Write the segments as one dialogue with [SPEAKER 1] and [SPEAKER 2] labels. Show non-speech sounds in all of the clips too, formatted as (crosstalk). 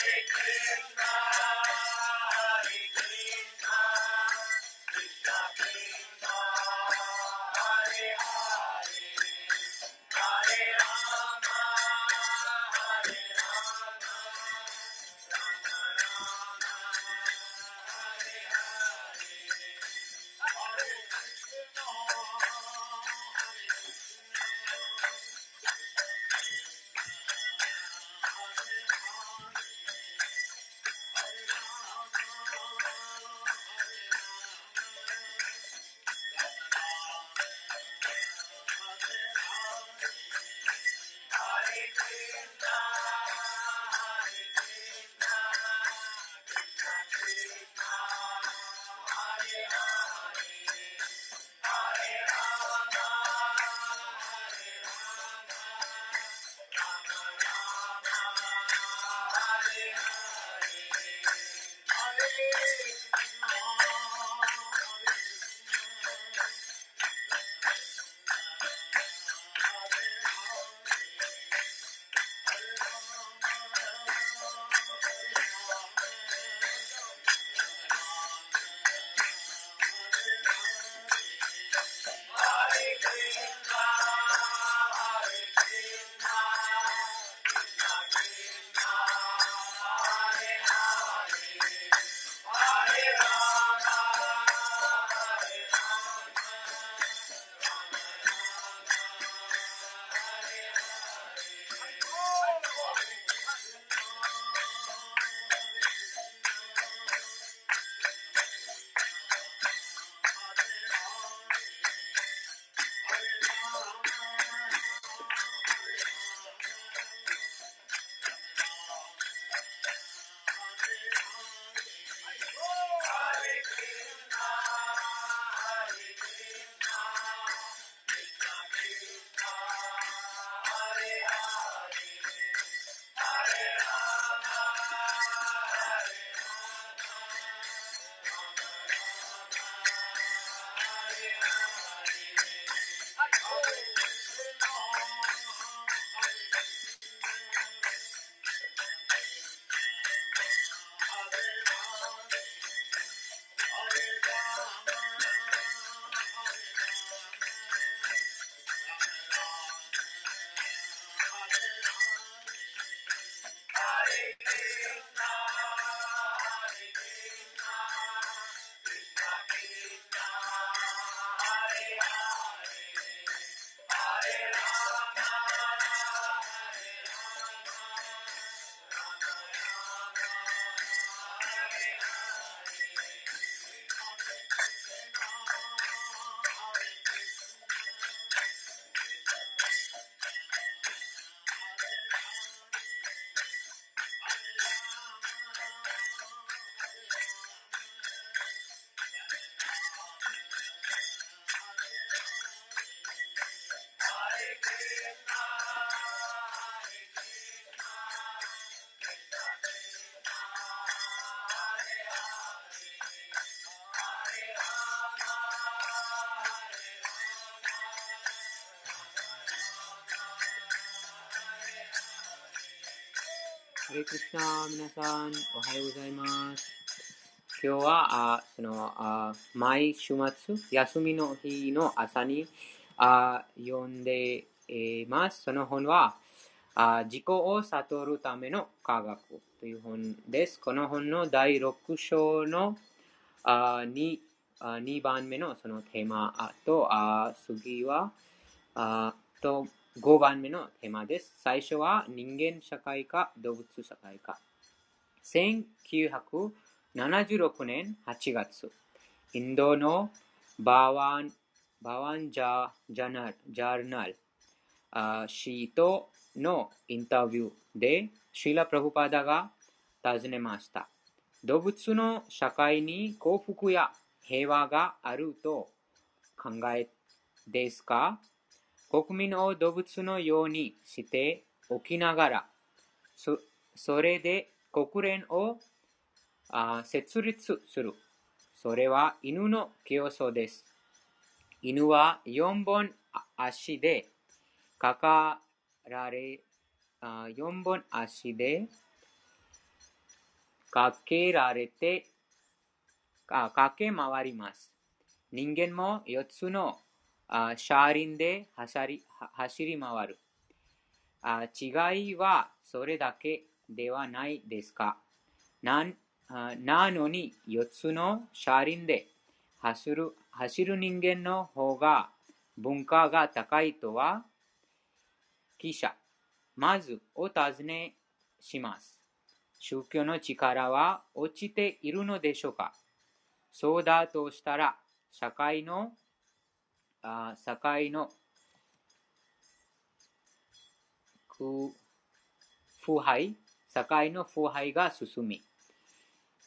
[SPEAKER 1] ハレクリスナ皆さん、おはようございます。今日は、あそのあ毎週末、休みの日の朝にあ読んでいます。その本は、あ自己を悟るための科学という本です。この本の第6章のあ 2, あ2番目のそのテーマと、あ次はあと5番目のテーマです。最初は人間社会か動物社会か。1976年8月、インドのバワンバワンジャジャーナルあシートのインタビューでシーラ・プラブパダが尋ねました。動物の社会に幸福や平和があると考えですか？国民を動物のようにしておきながら、そそれで国連をあ設立する。それは犬の競争です。犬は4本足でかかられ、あ4本足でかけられて、かけ回ります。人間も4つの車輪で走り走り回るあ。違いはそれだけではないですかななのに4つの車輪で走る走る人間の方が文化が高いとは記者、まずお尋ねします。宗教の力は落ちているのでしょうかそうだとしたら、社会の、あ社会の。腐敗、社会の腐敗が進み、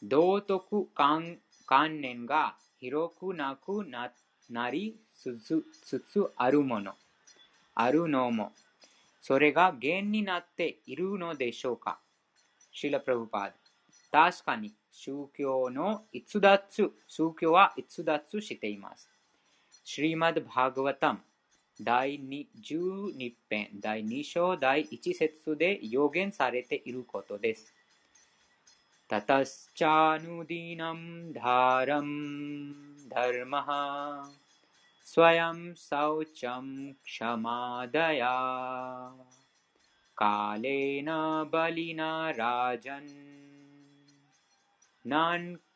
[SPEAKER 1] 道徳観念が広くなくななりつつあるもの、あるのも、それが原になっているのでしょうか？シラ・プラブパーダ。確かに宗教の逸脱、宗教は逸脱しています。シリマド・バーガワタム第12編第2章第1節で予言されていることです。ततश्चानुदीनं धारं धर्मः स्वयं शौचं क्षमादया कालेन बलिना राजन् नान्क्ष्यति आयुर्बलं स्मृतिः カリ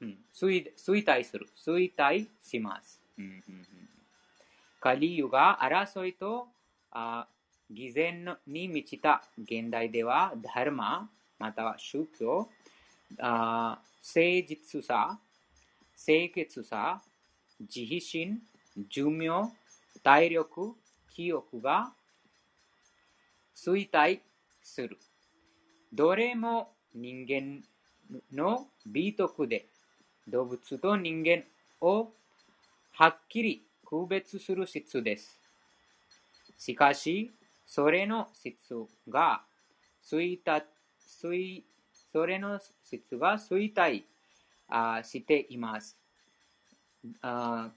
[SPEAKER 1] うんうん、衰衰退する。衰退します。うんうんうん、カリユガ、争いとあ偽善に満ちた現代では、ダルマ、または宗教、あ誠実さ、清潔さ、自費心、寿命、体力、記憶が衰退する。どれも人間の美徳で動物と人間をはっきり区別する質です。しかし、それの質が衰退衰それの質が衰退あしています。あ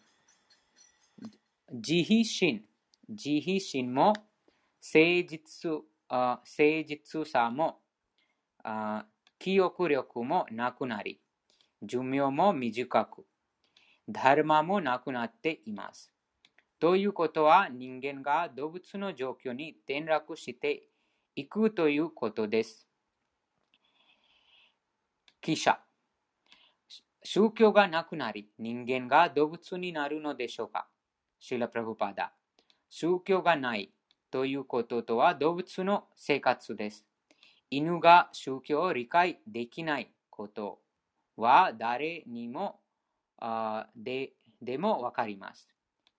[SPEAKER 1] 慈悲心、慈悲心も誠実あ誠実さもあ記憶力もなくなり、寿命も短く、ダルマもなくなっています。ということは人間が動物の状況に転落していくということです。記者宗教がなくなり人間が動物になるのでしょうかシラ・プラブパダ宗教がないということとは動物の生活です。犬が宗教を理解できないことは誰にもあででもわかります。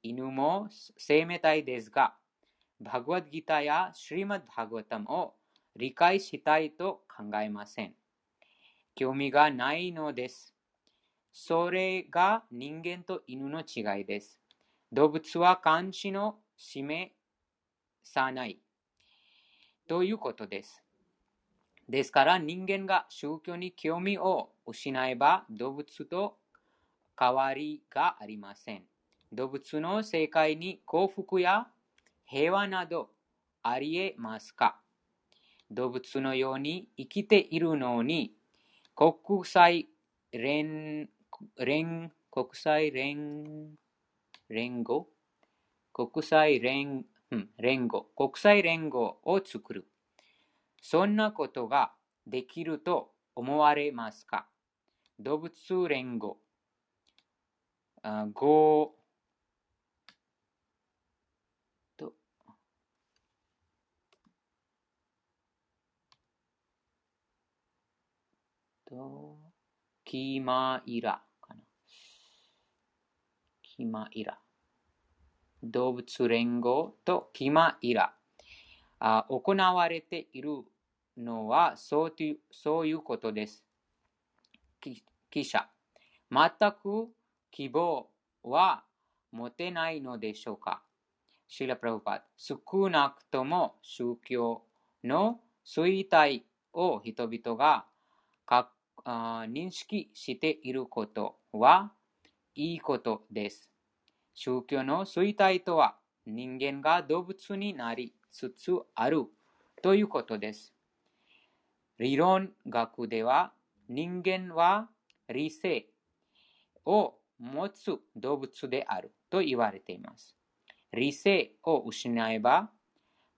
[SPEAKER 1] 犬も生命体ですが、バグワッドギターやシリマッドバグワタムを理解したいと考えません。興味がないのです。それが人間と犬の違いです。動物は監視の示さないということです。ですから人間が宗教に興味を失えば動物と変わりがありません。動物の世界に幸福や平和などありえますか？動物のように生きているのに国際連連国際連連合？国際連,、連合。国際連合を作る。そんなことができると思われますか？動物連合。あ合と。とキマイラかな。キマイラ動物連合とキマイラあ行われているのはそうそういうことです。記者。全く希望は持てないのでしょうかシーラ・プラブパ少なくとも宗教の衰退を人々が認識していることはいいことです。宗教の衰退とは人間が動物になりつつあるということです。理論学では人間は理性を持つ動物であると言われています。理性を失えば、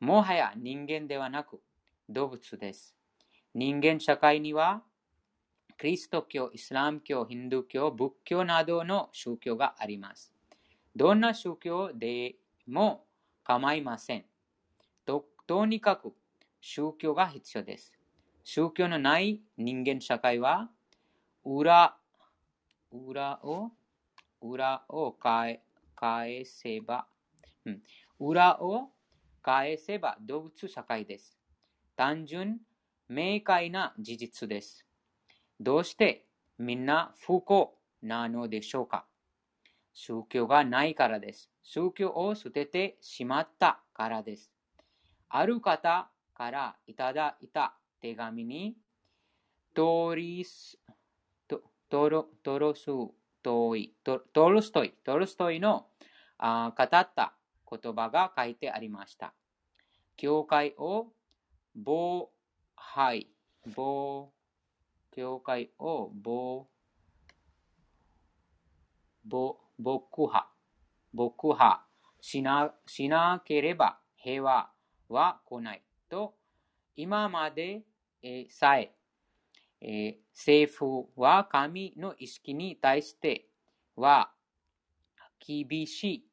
[SPEAKER 1] もはや人間ではなく動物です。人間社会には、キリスト教、イスラム教、ヒンドゥー教、仏教などの宗教があります。どんな宗教でも構いません。ととにかく宗教が必要です。宗教のない人間社会は、裏、裏を、裏を返返せば、うん、裏を返せば動物社会です。単純、明快な事実です。どうしてみんな不幸なのでしょうか？宗教がないからです。宗教を捨ててしまったからです。ある方からいただいた手紙に、トリス、トロトロストイトトルストイ、トルストイのあ語った言葉が書いてありました。教会を防廃、防、教会を防、防、僕破、僕破しなしなければ平和は来ないと、今までさええ政府は神の意識に対しては厳し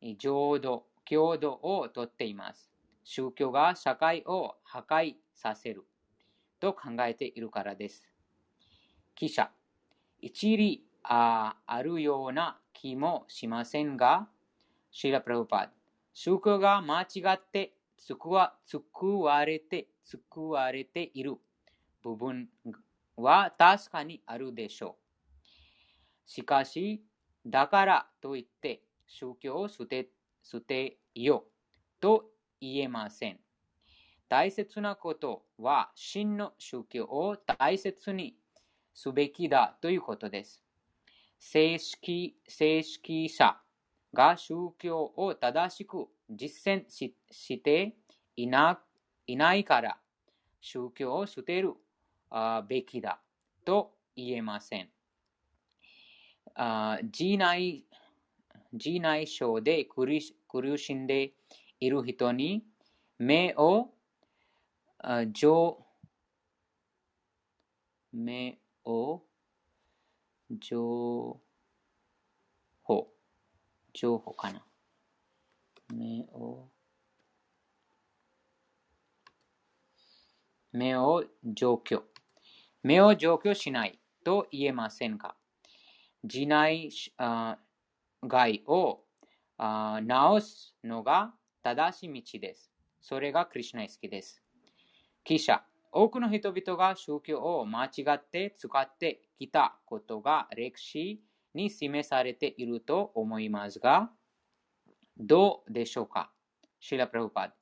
[SPEAKER 1] い浄土、強度をとっています。宗教が社会を破壊させると考えているからです。記者、一理ああるような気もしませんが、シーラ・プラブパー宗教が間違って救わ救われて救われている部分は確かにあるでしょう。しかし、だからといって宗教を捨て捨てよと言えません。大切なことは真の宗教を大切にすべきだということです。正式正式者が宗教を正しく実践していないないから宗教を捨てるべきだと言えません。自内自内症で苦しんでいる人に目を情目を情報情報かな目を目を除去。目を除去しないと言えませんが、自内害を直すのが正しい道です。それがクリュナイスキです。記者、多くの人々が宗教を間違って使ってきたことが歴史に示されていると思いますが、どうでしょうか？シラ・プラブパド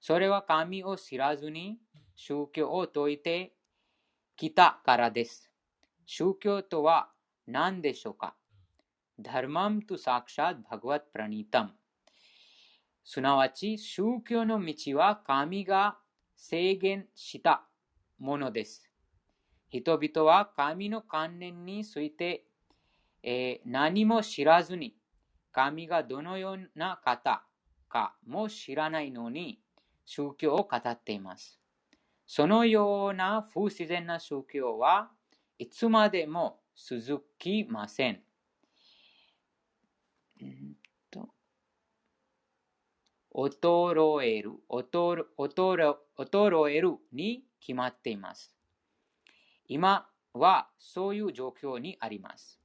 [SPEAKER 1] それは神を知らずに宗教を説いてきたからです。宗教とは何でしょうか？ダルマムとサクシャッバグワップラニタム。すなわち、宗教の道は神が制限したものです。人々は神の観念について、えー、何も知らずに、神がどのような方かも知らないのに、宗教を語っています。そのような不自然な宗教はいつまでも続きません。衰える、衰えるに決まっています。今はそういう状況にあります。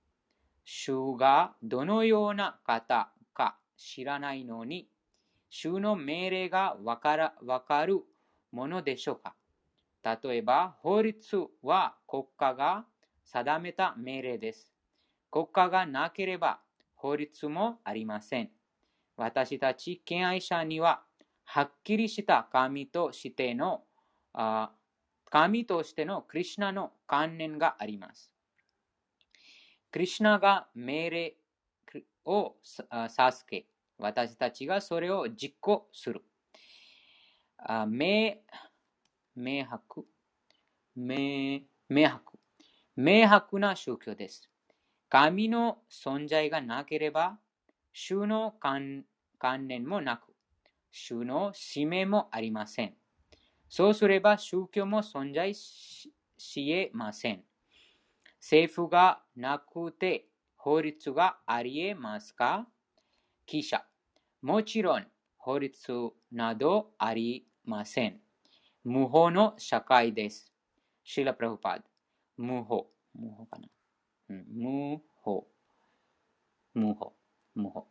[SPEAKER 1] 主がどのような方か知らないのに、主の命令がわかるものでしょうか？例えば、法律は国家が定めた命令です。国家がなければ法律もありません。私たち敬愛者には、はっきりした神としてのあ神としてのクリュナの観念があります。クリュナが命令を授け、私たちがそれを実行する。明白明明白明白な宗教です。神の存在がなければ、主の観念もなく、主の使命もありません。そうすれば宗教も存在しえません。政府がなくて法律がありえますか？記者。もちろん法律などありません。無法の社会です。シラ・プラフパード。無法。無法かな？うん、無法。無法。無法。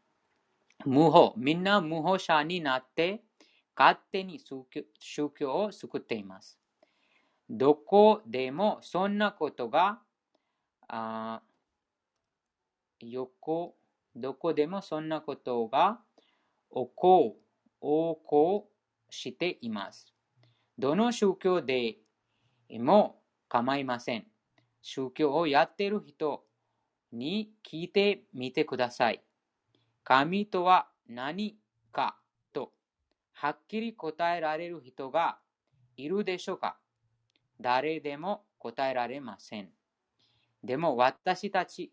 [SPEAKER 1] 無法。みんな無法者になって勝手に宗教を救っています。どこでもそんなことがあ横どこでもそんなことが起こ起こしています。どの宗教でも構いません。宗教をやっている人に聞いてみてください。神とは何かとはっきり答えられる人がいるでしょうか誰でも答えられません。でも私たち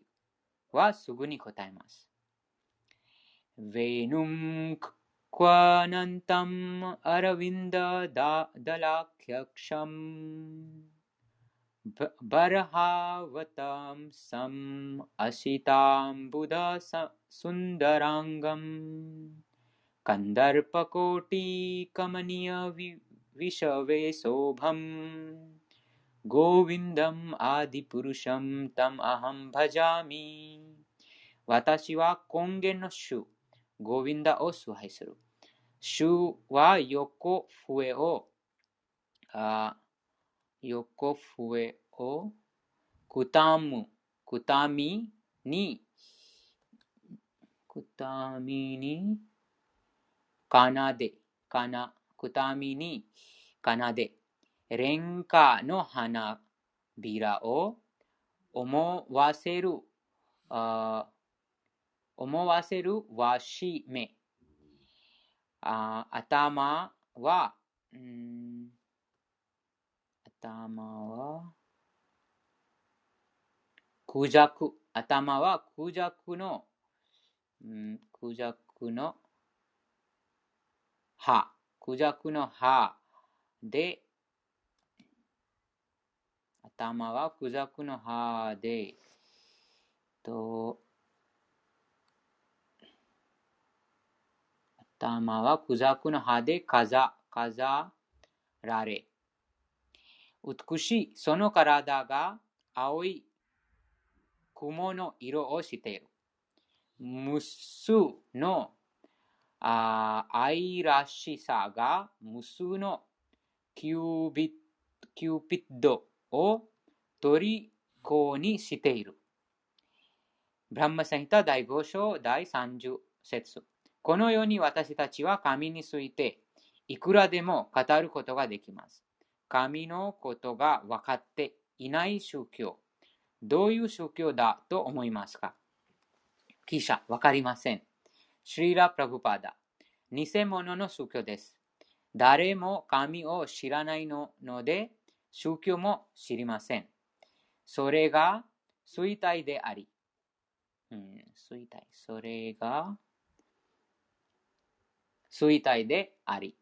[SPEAKER 1] はすぐに答えます。क्वानन्तम् अरविन्ददा दलाख्यक्षं बर्हावतं सम् असिताम्बुद सुन्दराङ्गं गोविन्दम् आदिपुरुषं तम् अहं भजामि। वात शिवाक्कोङ्गे नशु 源の主、ゴビンダを崇拝する。主は横笛を、あ横笛を、くたむ、くたみに、くたみに、かなで、かな、くたみに、かなで、廉価の花びらを思わせる、あ思わせるわしめ。あ頭は、うん、頭は、クジャク。頭はクジャクの、うん、クジャクの歯。クジャクの歯で、頭はクジャクの歯で、と、頭はクジャクの葉で飾られ、美しいその体が青い雲の色をしている。無数のあ愛らしさが無数のキュービキューピッドを虜にしている。ブラフマサンヒタ第5章第30節このように私たちは神についていくらでも語ることができます。神のことが分かっていない宗教。どういう宗教だと思いますか？記者、わかりません。シリラ・プラグパダ。偽物の宗教です。誰も神を知らないので、宗教も知りません。それが衰退であり、うん、衰退。それが衰退であり、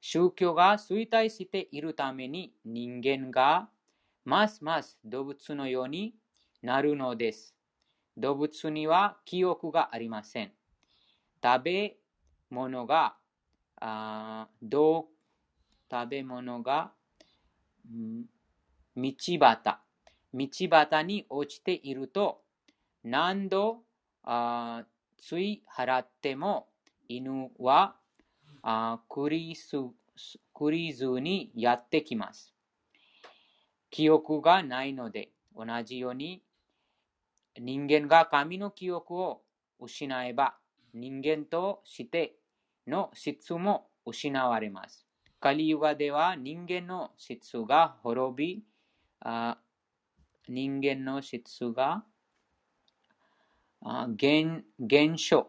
[SPEAKER 1] 宗教が衰退しているために人間がますます動物のようになるのです。動物には記憶がありません。食べ物が、あど食べ物が、道端、道端に落ちていると、何度あつい払っても犬はあクリスクリズにやってきます。記憶がないので、同じように人間が神の記憶を失えば、人間としての質も失われます。カリユガでは人間の質が滅び、あ人間の質があ減減少、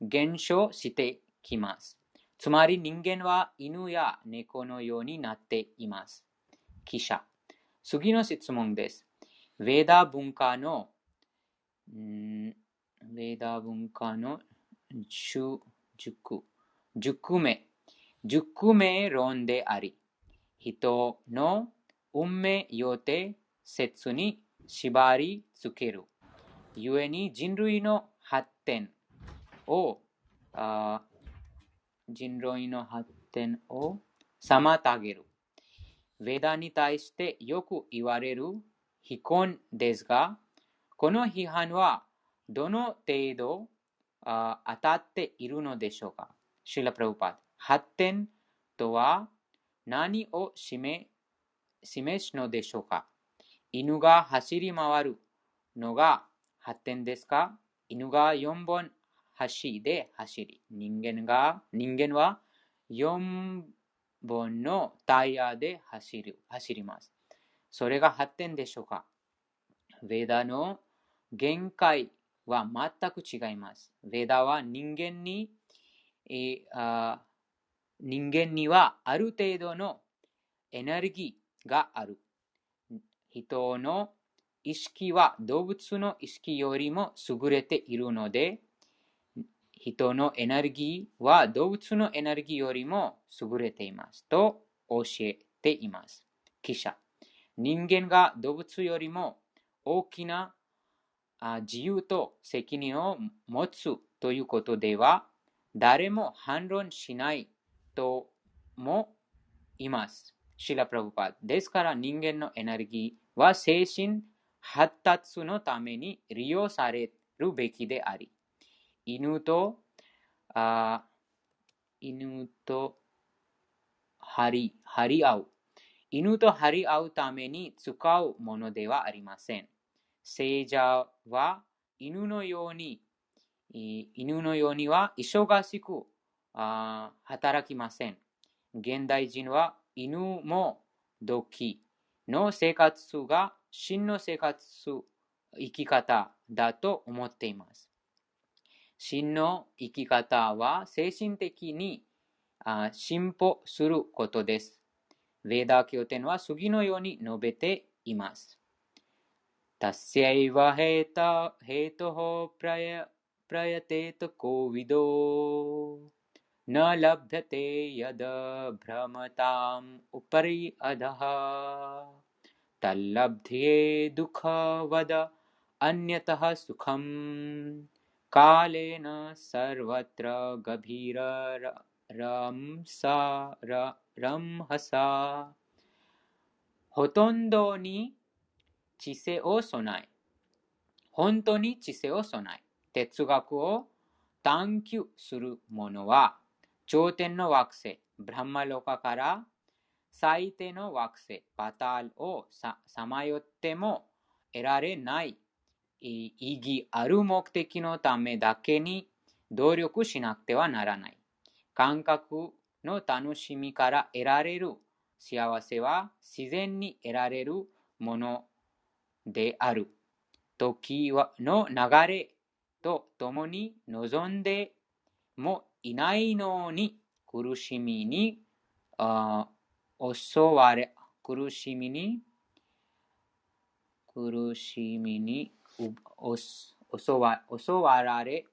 [SPEAKER 1] 減少してきます。つまり人間は犬や猫のようになっています。記者。次の質問です。ウェーダ文化の、んーウェーダ文化の熟熟熟名、熟名論であり、人の運命よって説に縛り付ける。故に人類の発展をあ人類の発展を妨げる。ウェダに対してよく言われる非婚ですが、この批判はどの程度あ当たっているのでしょうか？シラ・プラブパー発展とは何を示示すのでしょうか？犬が走り回るのが発展ですか？犬が4本足で走り、人間が、人間は4本のタイヤで走る走ります。それが発展でしょうか？ウェダの限界は全く違います。ウェダは人間に、えあ人間にはある程度のエネルギーがある。人の意識は動物の意識よりも優れているので、人のエネルギーは動物のエネルギーよりも優れていますと教えています。記者。人間が動物よりも大きな自由と責任を持つということでは、誰も反論しないともいます。シラ・プラブパーですから人間のエネルギーは精神発達のために利用されるべきであり、犬とあ犬と張り張り合う。犬と張り合うために使うものではありません。聖者は犬のように、犬のようには忙しくあ働きません。現代人は犬も時の生活が真の生活、生き方だと思っています。真の生き方は精神的にあ進歩することです。ウェーダー経典は次のように述べています。तस्यैव हेत हेतुः प्रय प्रयतेत कोविदो न लभ्यते यद् भ्रमताम् उपरि अधः तल्लब्ध्ये दुःखवद अन्यतः सुखम् कालेन सर्वत्र गभीररंसा रंहसा ほとんどに知性を備え、本当に知性を備え、哲学を探求する者は、頂点の惑星、ブランマロカから最低の惑星、バタールをさまよっても得られない 意義ある目的のためだけに努力しなくてはならない。感覚の楽しみから得られる幸せは自然に得られるものである。時はの流れとともに望んでもいないのに苦しみにあ襲われ、苦しみに苦しみにうお襲わ襲われ、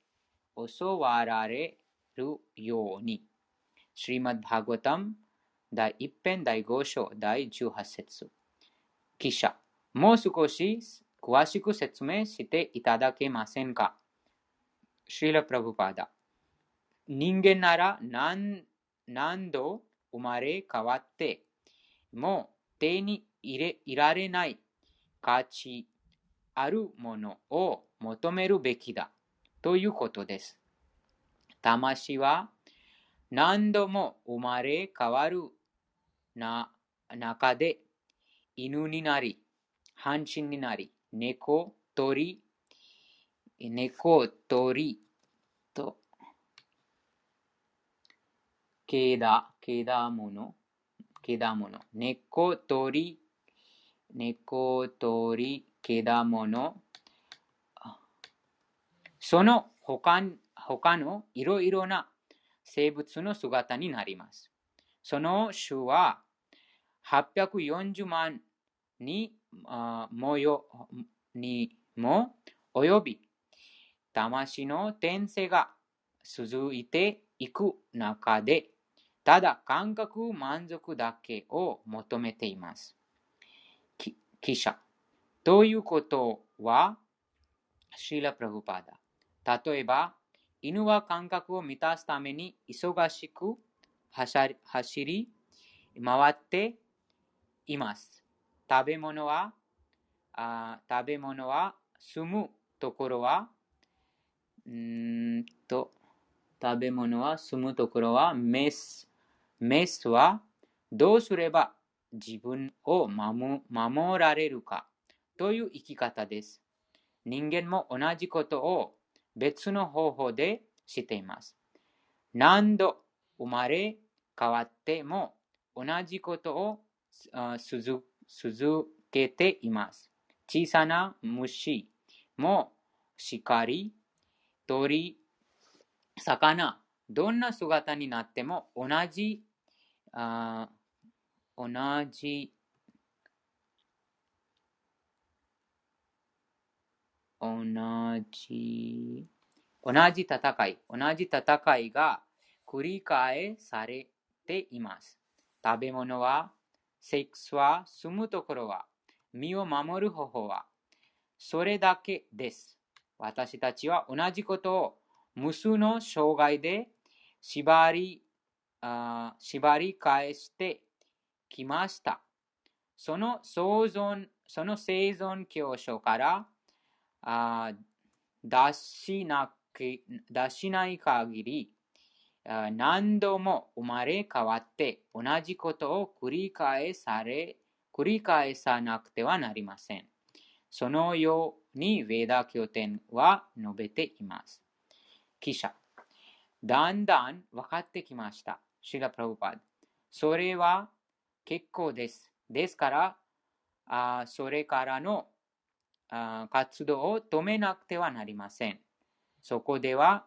[SPEAKER 1] 襲わられるように。シリマッバーガタム第一編第五章第十八節記者もう少し詳しく説明していただけませんかシーラ・プラブパーダ人間なら何何度生まれ変わっても手に入れいられない価値あるものを求めるべきだということです。魂は何度も生まれ変わるな中で犬になり、半身になり、猫、鳥、猫、鳥と、けだ、けだもの、けだもの、猫、鳥、猫、鳥、けだもの、その他他のいろいろな生物の姿になります。その種は840万にもよにも及び、魂の転生が続いていく中で、ただ感覚満足だけを求めています。記者。ということは、シーラ・プラグパダ。例えば、犬は感覚を満たすために忙しく走り回っています。食べ物はあ食べ物は住むところはんと食べ物は住むところはメスメスはどうすれば自分を守られるかという生き方です。人間も同じことを別の方法でしています。何度生まれ変わっても同じことを続けています。小さな虫もしかり、鳥、魚、どんな姿になっても同じ、あ同じ同じ、同じ戦い、同じ戦いが繰り返されています。食べ物は、セックスは、住むところは、身を守る方法は、それだけです。私たちは同じことを無数の障害で縛りあ縛り返してきました。その生存その生存教書からあ出しなく出しない限り何度も生まれ変わって同じことを繰り返され繰り返さなくてはなりません。そのようにウェーダ経典は述べています。記者。だんだん分かってきました。シラ・プラブパド。それは結構です。ですから、あそれからの活動を止めなくてはなりません。そこでは、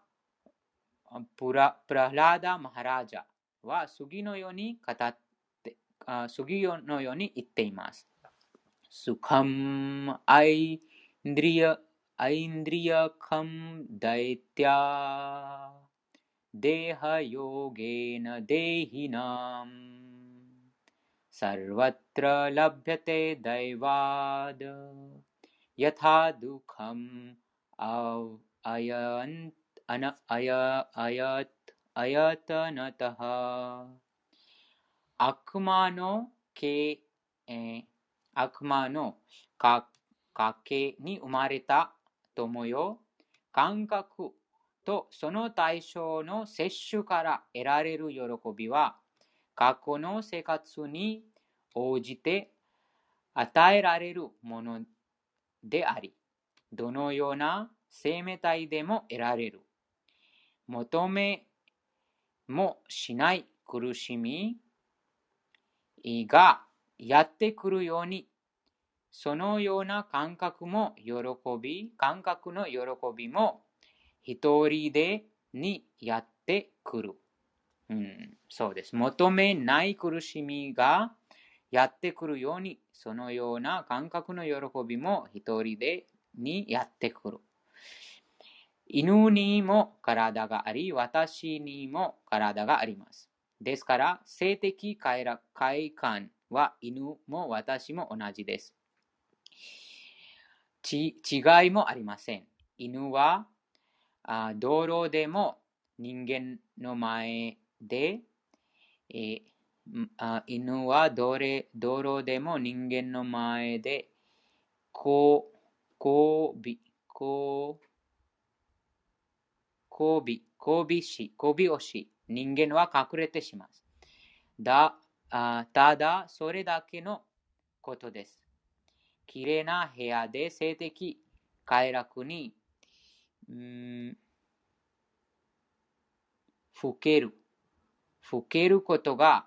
[SPEAKER 1] プラプララーダ・マハラジャは次のように語ってあ次のように言っています。スカムアインドリアアインドリアカムダイティアデハヨゲナデヒナム सर्वत्र लभ्यते दैवाद यथा दुःखम् अयन्त अयतनतः 悪魔のけ、えー、悪魔のか家系に生まれた友よ感覚とその対象の摂取から得られる喜びは過去の生活に応じて与えられるもの であり、どのような生命体でも得られる。求めもしない苦しみがやってくるように、そのような感覚も喜び、感覚の喜びも一人でにやってくる。うん、そうです。求めない苦しみがやってくるように、そのような感覚の喜びも一人でにやってくる。犬にも体があり、私にも体があります。ですから、性的快感は犬も私も同じです。違いもありません。犬はあ道路でも人間の前で、えー、犬はどれ道路でも人間の前でこう、こうび、こう、こうび、こびし、こびをし、人間は隠れてしまう。だあただ、それだけのことです。きれいな部屋で性的快楽に、ふける。ふけることが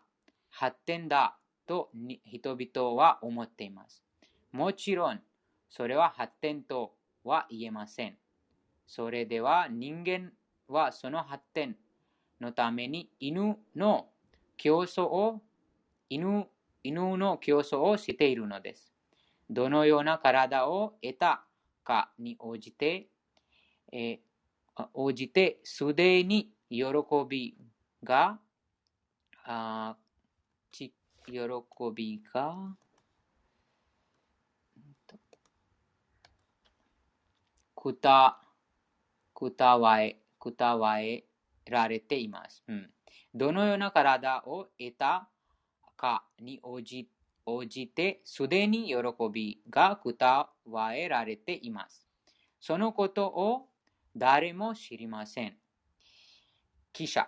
[SPEAKER 1] 発展だと人々は思っています。もちろん、それは発展とは言えません。それでは人間はその発展のために犬の競争を犬犬の競争をしているのです。どのような体を得たかに応じて、え、応じてすでに喜びが、あ喜びが、くた、くたわえ、くたわえられています。うん、どのような体を得たかに応じ応じてすでに喜びがくたわえられています。そのことを誰も知りません。記者、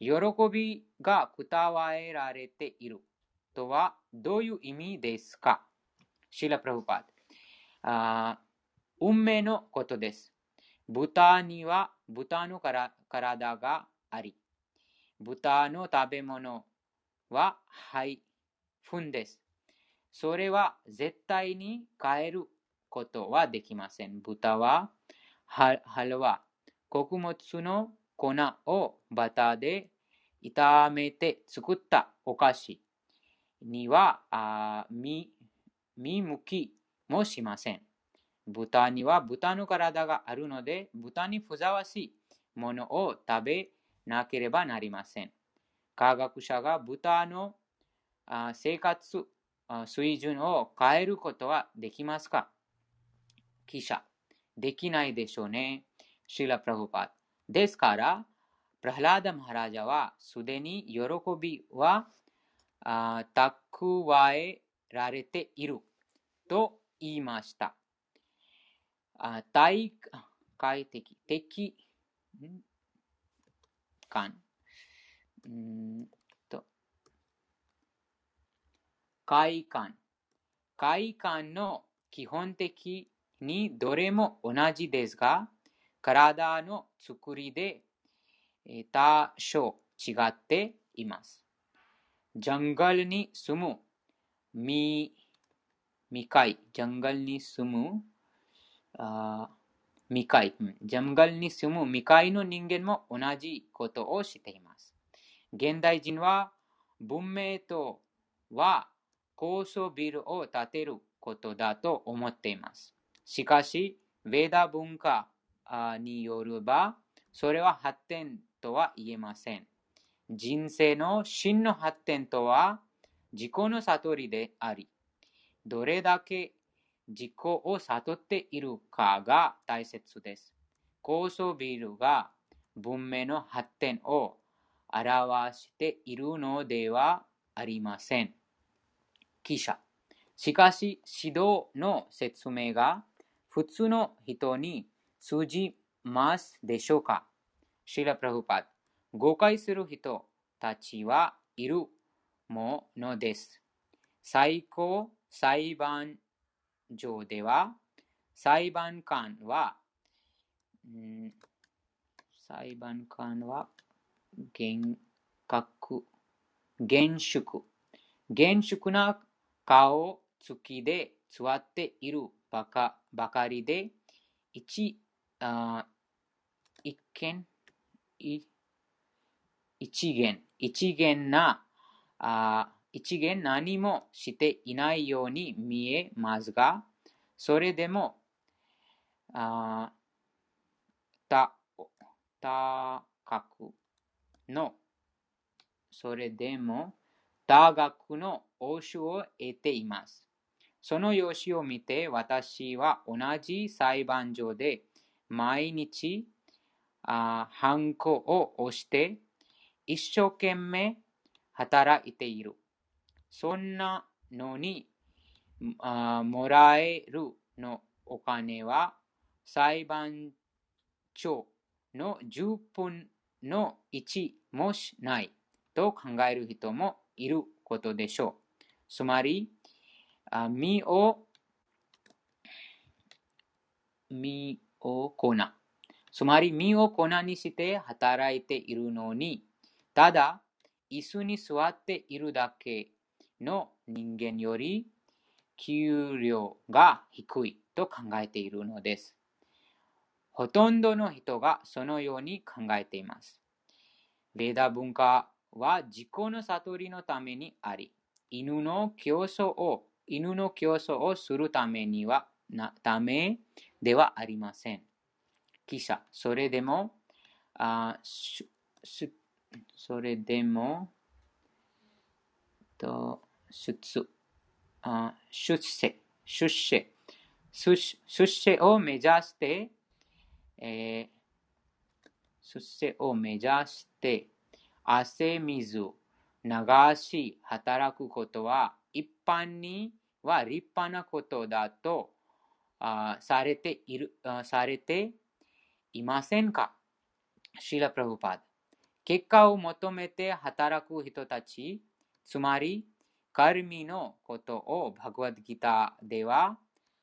[SPEAKER 1] 喜びがくたわえられているとはどういう意味ですか？シラ・プラフパー運命のことです。豚には豚のから体があり、豚の食べ物は肺、糞です。それは絶対に変えることはできません。豚は、ハルは、穀物の粉をバターで炒めて作ったお菓子には見向きもしません。豚には豚の体があるので、豚にふざわしいものを食べなければなりません。科学者が豚の生活水準を変えることはできますか？記者、できないでしょうね。シーラ・プラフパー。ですから、プラハラダ・マハラジャはすでに喜びはあ蓄えられていると言いました。あ大会的、的感。うんと快感。快感の基本的にどれも同じですが、体の作りで多少違っています。ジャングルに住む未未開、ジャングルに住むあ未開、ジャングルに住む未開の人間も同じことをしています。現代人は文明とは高層ビルを建てることだと思っています。しかし、ヴェダ文化によれば、それは発展とは言えません。人生の真の発展とは自己の悟りであり、どれだけ自己を悟っているかが大切です。高層ビルが文明の発展を表しているのではありません。記者。しかし、指導の説明が普通の人に通じますでしょうかシラ・プラフパー誤解する人たちはいるものです。最高裁判所では、裁判官は、ん裁判官は、厳格、厳粛、厳粛な顔つきで座っているばかばかりで、一あ一見一一元、一元なあ一元何もしていないように見えますが、それでも、あた、高くの、それでも、多額の報酬を得ています。その用紙を見て、私は同じ裁判所で毎日、あハンコを押して一生懸命働いている。そんなのにもらえるのお金は裁判長の10分の1もしないと考える人もいることでしょう。つまり、あ身を、身を粉。つまり身を粉にして働いているのに、ただ椅子に座っているだけの人間より給料が低いと考えているのです。ほとんどの人がそのように考えています。ベーダ文化は自己の悟りのためにあり、犬の競争を犬の競争をするためにはなためではありません。記者、それでも、あそれでも、と出あ出世、出世、出世を目指して、えー、出世を目指して、汗水、流し、働くことは一般には立派なことだとあされているあされていませんか？シーラ・プラブパー結果を求めて働く人たち、つまり、カルミのことをバグワッドギターでは、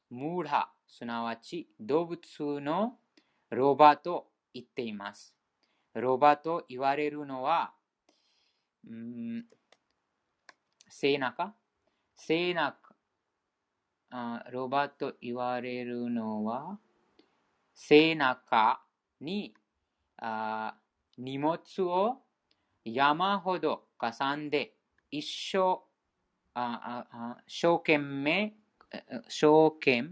[SPEAKER 1] ムーラ、すなわち動物のロバと言っています。ロバと言われるのは、うん、背中背中あロバと言われるのは、背中にあ荷物を山ほどかさんで一生ああ生懸命生懸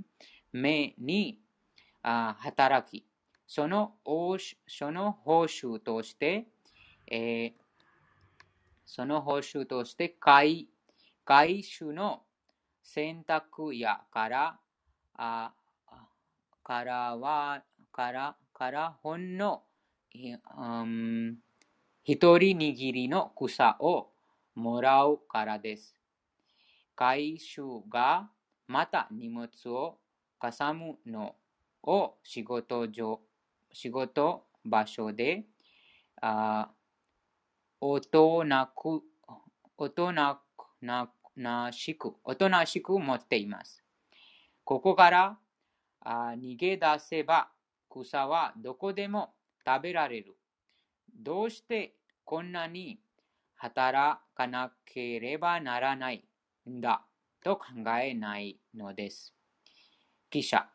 [SPEAKER 1] 命にあ働きそのその報酬として、えー、その報酬として回回収の選択やからあからはからからほんの、一人握りの草をもらうからです。回収がまた荷物をかさむのを仕事上仕事場所であおとなく、おとなななしく、おとなしく持っています。ここからあ逃げ出せば草はどこでも食べられる。どうしてこんなに働かなければならないんだ？と考えないのです。記者、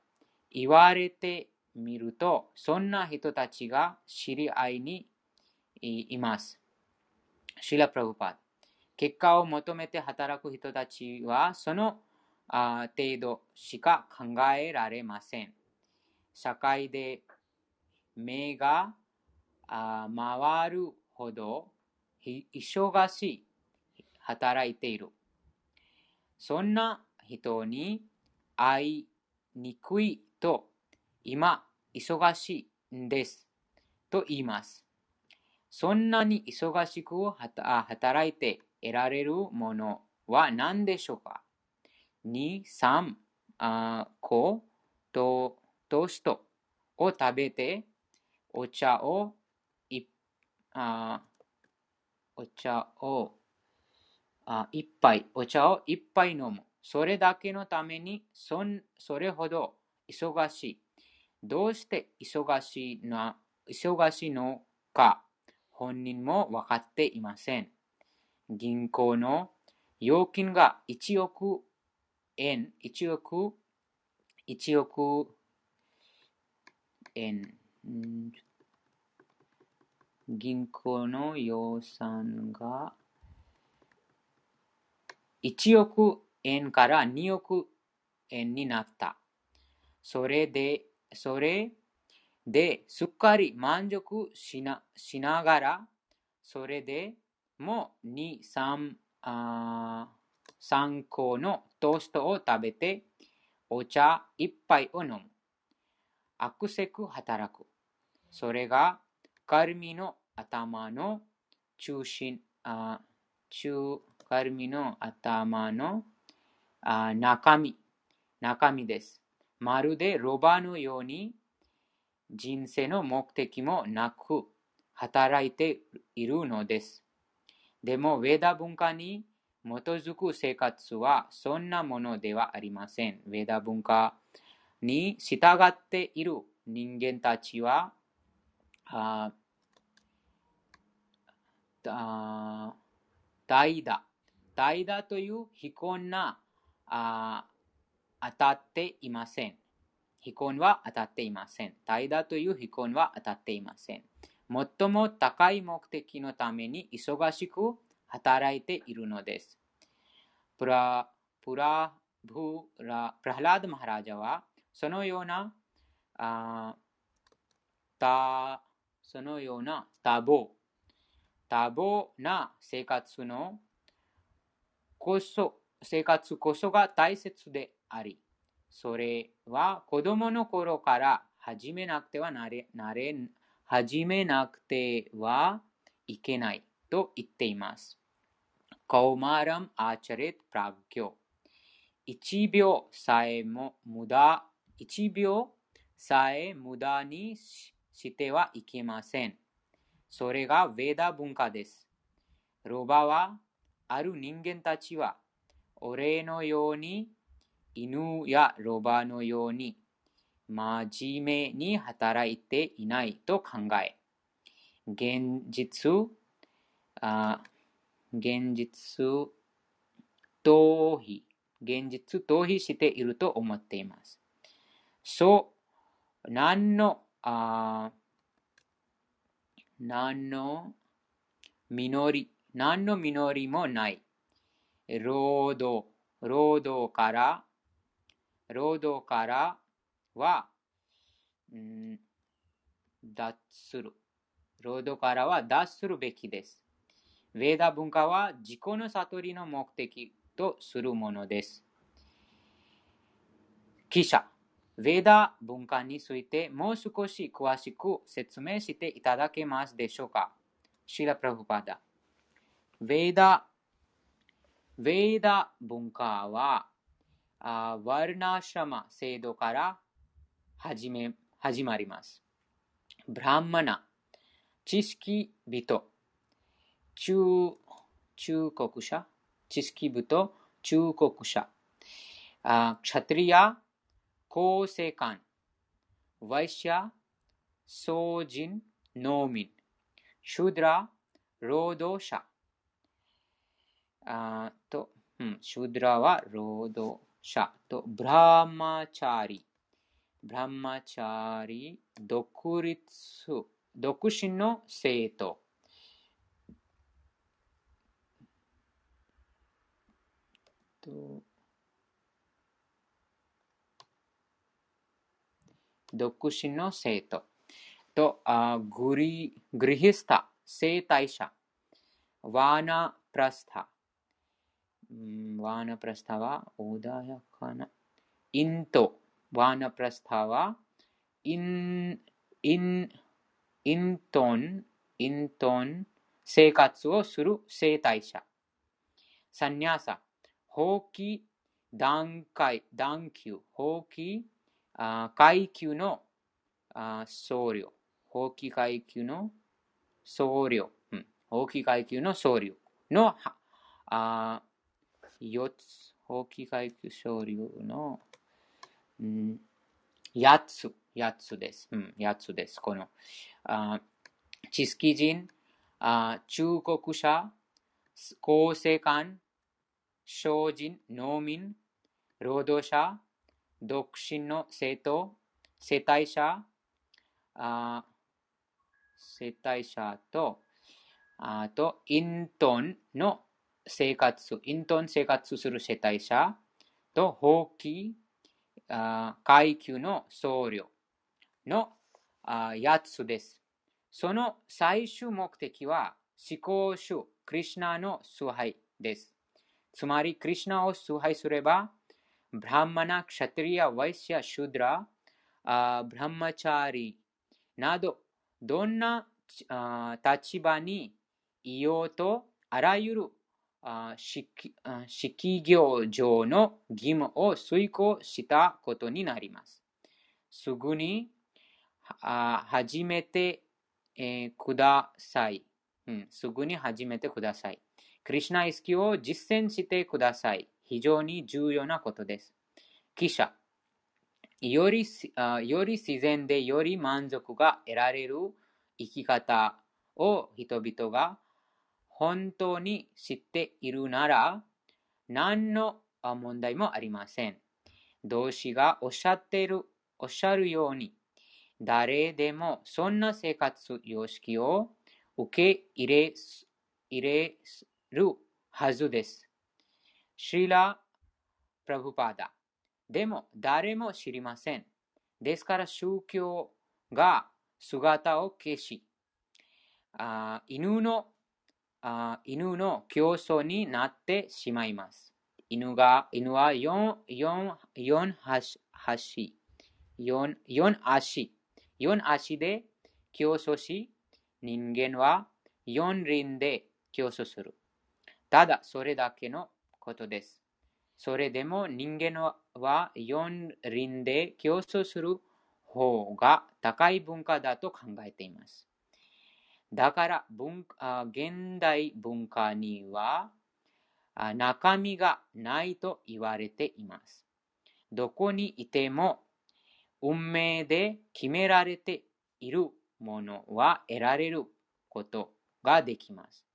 [SPEAKER 1] 言われてみると、そんな人たちが知り合いにいます。シラ・プラブパー結果を求めて働く人たちはその程度しか考えられません。社会で目が回るほど忙しい働いている。そんな人に会いにくいと今忙しいんですと言います。そんなに忙しく働いて得られるものは何でしょうか ?2、3個とトーストを食べてお茶をいあお茶をあ一杯、お茶を一杯飲む。それだけのためにそんそれほど忙しい。どうして忙しいな忙しいのか本人も分かっていません。銀行の預金が1億円、1億、1億円、銀行の予算が1億円から2億円になった。それで、それですっかり満足しなしながら、それでも2、3、あ3個のトーストを食べて、お茶1杯を飲む。悪せく働く。それがカルミの頭の中心、あ中カルミの頭のあ中身、中身です。まるでロバのように人生の目的もなく働いているのです。でも、ウェダ文化に基づく生活はそんなものではありません。ウェダ文化に従っている人間たちは、ああ代打。代打という非根なあ当たっていません。非根は当たっていません。代打という非根は当たっていません。最も高い目的のために忙しく働いているのです。プラプラブラプラハラード・マハラジャはそのようなあたそのような多忙多忙な生活のこそ生活こそが大切でありそれは子供の頃から始めなくてはなれなれ始めなくてはいけないと言っています。コーマーラムアーチャリップラギョ一秒さえも無駄、一秒さえ無駄にししてはいけません。それがヴェダ文化です。ロバは、ある人間たちは、俺のように犬やロバのように真面目に働いていないと考え、現実、あ現実逃避、現実逃避していると思っています。そう、何の、あ何の実り、何の実りもない。労働、労働から、労働からは、うん、脱する。労働からは脱するべきです。ヴェーダ文化は自己の悟りの目的とするものです。記者、ヴェーダ文化についてもう少し詳しく説明していただけますでしょうか？シラ・プラフパダ。ヴェーダ、ヴェーダ文化は、ワルナシャマ制度から始め始まります。ブランマナ、知識人、中中国者、知識人、中国者、あクシャトリア、公正官、ワイシャ、総人、農民、シュドラ、労働者。あと、うん、シュドラは労働者と、ブラマチャーリ、ブラマチャーリ、独立、独身の生徒。と独身の生徒。とあグリグリヒスタ、生体者、ワーナプラスタ、ワーナプラスタは穏やかな、イント、ワーナプラスタはイン、イン、イントン、イントン、生活をする生体者。サンニャーサ、法規段階、段級、法階級の僧侶。法規階級の僧侶。うん、法規階級の僧侶のあ4つ。法規階級僧侶の、うん、8つ。8つです。うん、8つです。この、あ知識人、あ中国者、厚生官、精進、農民、労働者、独身の生徒、世帯者、あ世帯者と、あと、イントンの生活、イントン生活する世帯者と、法規、あ階級の僧侶のあ8つです。その最終目的は、思考主、クリュナの崇拝です。つまり、クリュナを崇拝すれば、ブラマナ、クシャトリア、ワイシャ、シュドラ、あブラマチャーリなど、どんな立場にいようと、あらゆる式業上の義務を遂行したことになります。すぐに始めて、ください、うん。すぐに始めてください。クリシュナ意識を実践してください。非常に重要なことです。記者よりより自然でより満足が得られる生き方を人々が本当に知っているなら何の問題もありません。動詞がおっしゃっている、おっしゃるように誰でもそんな生活様式を受け入れ入れるはずです。シーラ・プラブパーダ。でも誰も知りません。ですから宗教が姿を消し、あ犬のあ犬の競争になってしまいます。犬が犬は 4, 4, 4足4 4足4足で競争し、人間は4輪で競争する。ただそれだけのことです。それでも人間は4輪で競争する方が高い文化だと考えています。だから文化現代文化には中身がないと言われています。どこにいても運命で決められているものは得られることができます。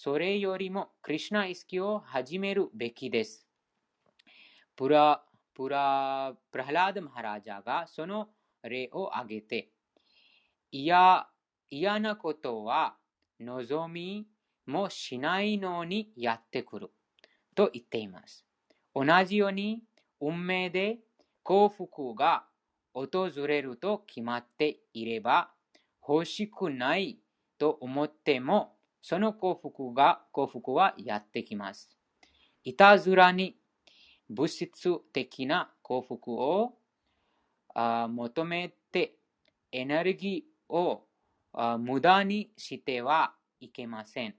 [SPEAKER 1] それよりもクリュナ意識を始めるべきです。プラプラプラハラーダ・マハラジャがその例を挙げて、嫌嫌なことは望みもしないのにやってくると言っています。同じように運命で幸福が訪れると決まっていれば欲しくないと思ってもその幸福が幸福はやってきます。いたずらに物質的な幸福を求めてエネルギーを無駄にしてはいけません。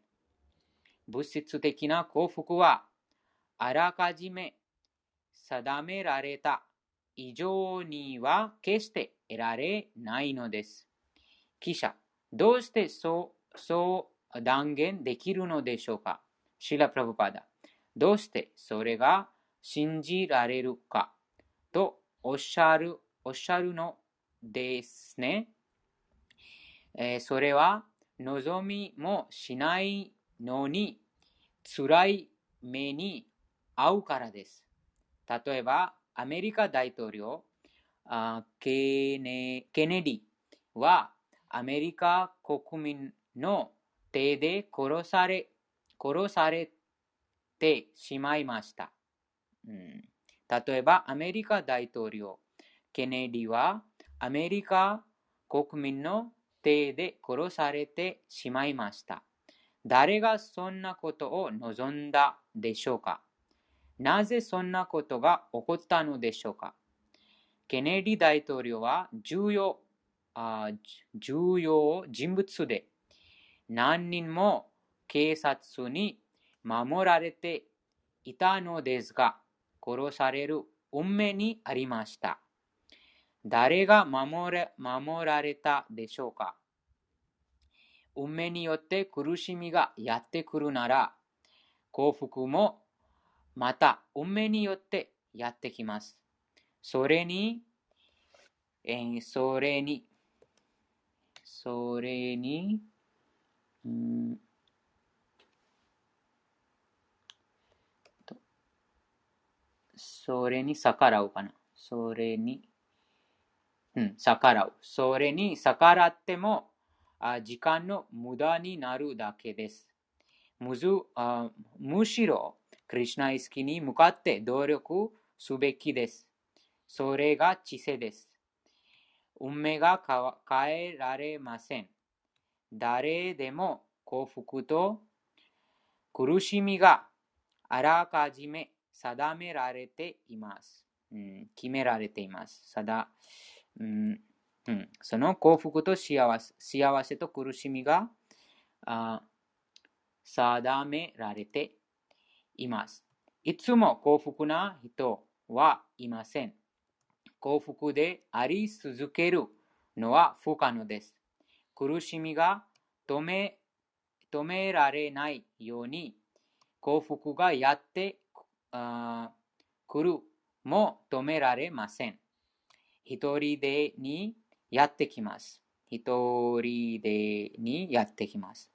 [SPEAKER 1] 物質的な幸福はあらかじめ定められた以上には決して得られないのです。記者、どうしてそうそう断言できるのでしょうか？シラ・プラブパダ。どうしてそれが信じられるか？とおっしゃる、おっしゃるのですね。えー、それは望みもしないのに辛い目に遭うからです。例えば、アメリカ大統領あケネケネディはアメリカ国民の手で殺され殺されてしまいました。うん、例えば、アメリカ大統領ケネディはアメリカ国民の手で殺されてしまいました。誰がそんなことを望んだでしょうか？なぜそんなことが起こったのでしょうか？ケネディ大統領は重要あ重要人物で何人も警察に守られていたのですが殺される運命にありました。誰が守れ守られたでしょうか運命によって苦しみがやってくるなら幸福もまた運命によってやってきます。それに、えー、それに、それに、うんそれに逆らうかな。それに、うん、逆らう。それに逆らっても、あ時間の無駄になるだけです。むずあむしろ、クリュナ意識に向かって努力すべきです。それが知性です。運命が変えられません。誰でも幸福と苦しみがあらかじめ定められています。うん、決められています。定うんうん、その幸福と幸せ幸せと苦しみがあ定められています。いつも幸福な人はいません。幸福であり続けるのは不可能です。苦しみが止め止められないように幸福がやってくるも止められません。一人でにやってきます。一人でにやってきます。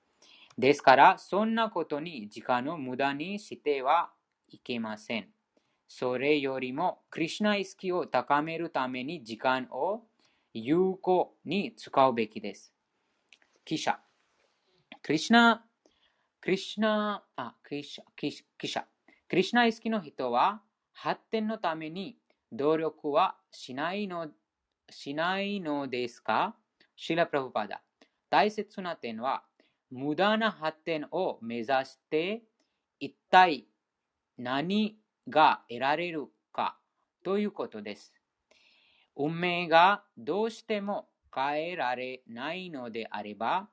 [SPEAKER 1] ですから、そんなことに時間を無駄にしてはいけません。それよりも、クリュナ意識を高めるために時間を有効に使うべきです。記者。クリュナ、クリュナ、あ、クリシャ、記者。クリュナ意識の人は発展のために努力はしないのしないのですかシラ・プラフパダ。大切な点は、無駄な発展を目指して一体何が得られるかということです。運命がどうしても変えられないのであれば、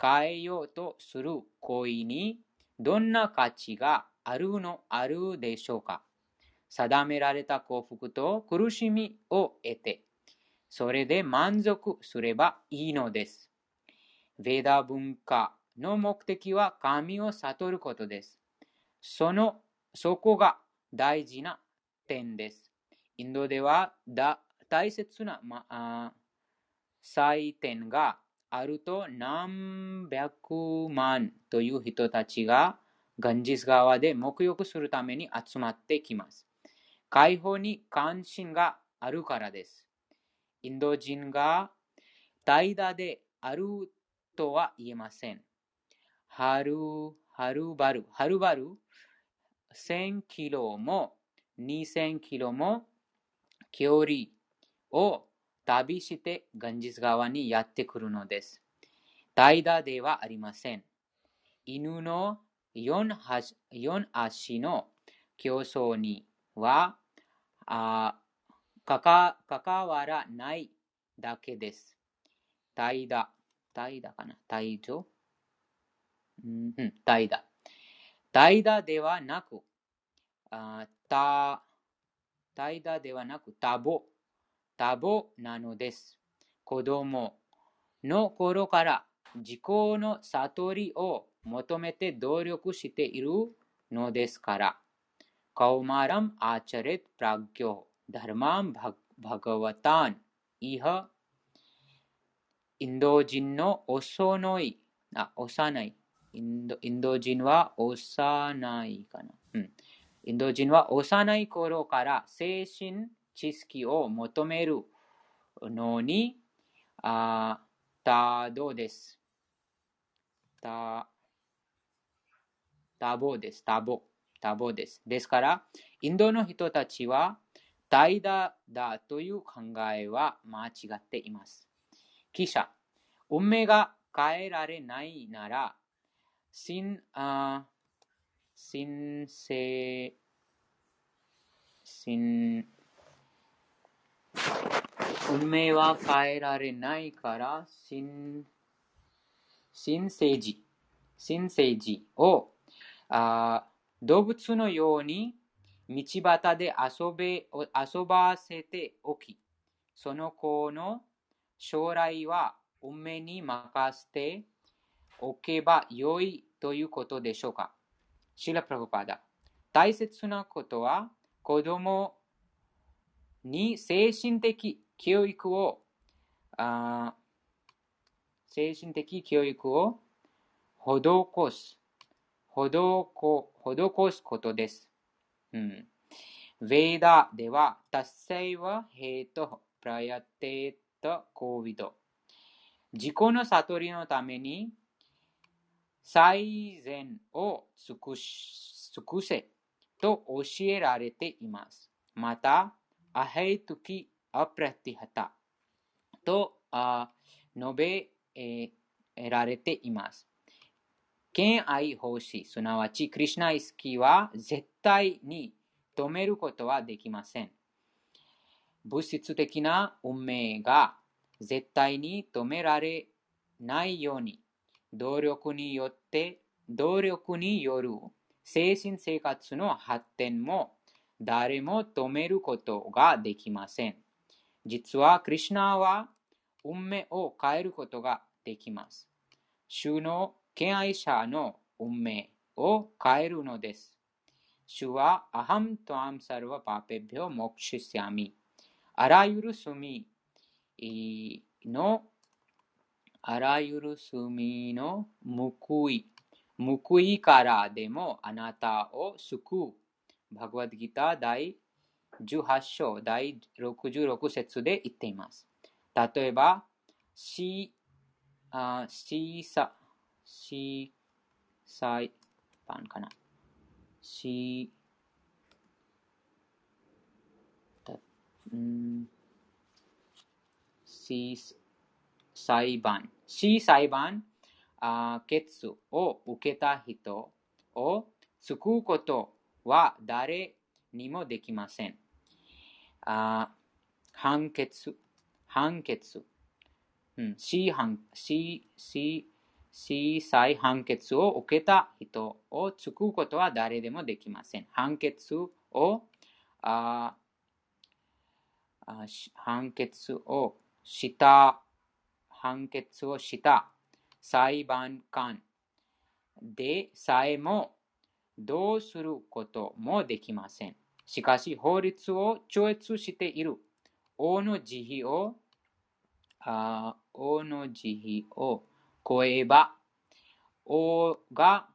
[SPEAKER 1] 変えようとする行為にどんな価値があるのあるでしょうか定められた幸福と苦しみを得て、それで満足すればいいのです。ヴェーダ文化の目的は神を悟ることです。その、そこが大事な点です。インドでは大切な、ま、あ祭典があると何百万という人たちがガンジス川で沐浴するために集まってきます。解放に関心があるからです。インド人が代打であるとは言えません。はる、はるばる、はるばる、1000キロも2000キロも距離を旅してガンジス川にやってくるのです。代打ではありません。犬の4足の競争にはあかか関わらないだけです。代打。代打かな？代助うん、代打。代打ではなく、あた代打ではなく、多母。多母なのです。子供の頃から自己の悟りを求めて努力しているのですから。カウマラムアチャレップラギョ धर्मां भगवतान इह インド人の幼い、あ、幼い。インドインド人は幼いかな、うん。インド人は幼い頃から精神 知識を求めるのに、あ多動です。多忙です。多忙。多忙です。ですから、インドの人たちは代打だという考えは間違っています。記者、運命が変えられないなら、神、あ神聖、神、運命は変えられないから、新、新生児、新生児をあ動物のように道端で遊べ遊ばせておき、その子の将来は運命に任せておけばよいということでしょうか。シラ・プラグパダ。大切なことは子供に精神的教育をあ精神的教育を施す、施すことです。うん。ヴェーダでは、達成はヘイト、プラヤテート、コービド。自己の悟りのために最善を尽く尽くせと教えられています。また、アヘイトキアプラティハタと述べ、えられています。敬愛奉仕、すなわち、クリュナイスキーは絶対に止めることはできません。物質的な運命が絶対に止められないように、努力によって、努力による精神生活の発展も誰も止めることができません。実は、クリュナは運命を変えることができます。主の敬愛者の運命を変えるのです。主は、アハムトアムサルワパペビョモクシシャミ。あらゆる罪の、あらゆる罪の報い、報いからでもあなたを救う。バグワッドギター第18章第66節で言っています。例えば、シー、シーサ、シーサイパンかな。シー、うん、シー裁判、シー裁判、あケツを受けた人を救うことは誰にもできません。あ判決、判決、うん、C 判、C、C、C 裁判決を受けた人を救うことは誰でもできません。判決を、あ判決をした、判決をした裁判官でさえもどうすることもできません。しかし、法律を超越している王の慈悲を、あ王の慈悲を超えば、王が、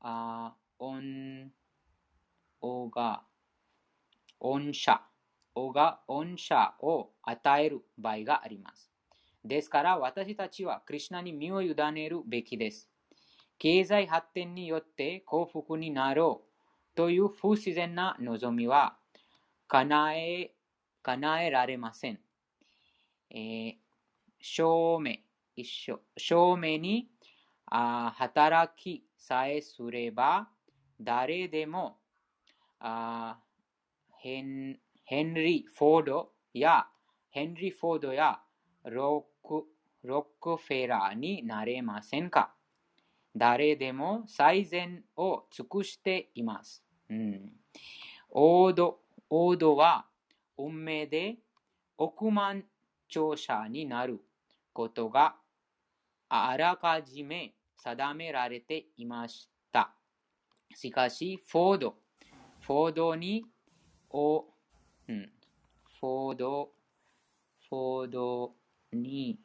[SPEAKER 1] あ恩、王が、恩赦、王が恩赦を与える場合があります。ですから、私たちはクリュナに身を委ねるべきです。経済発展によって幸福になろうという不自然な望みは叶え叶えられません。えー、証明、一緒。証明にあ働きさえすれば、誰でもあヘンヘンリー・フォードやヘンリー・フォードやロックロックフェラーになれませんか？誰でも最善を尽くしています。うん、王道王道は運命で億万長者になることがあらかじめ定められていました。しかし、フォード、フォードに、お、うん、フォード、フォードに、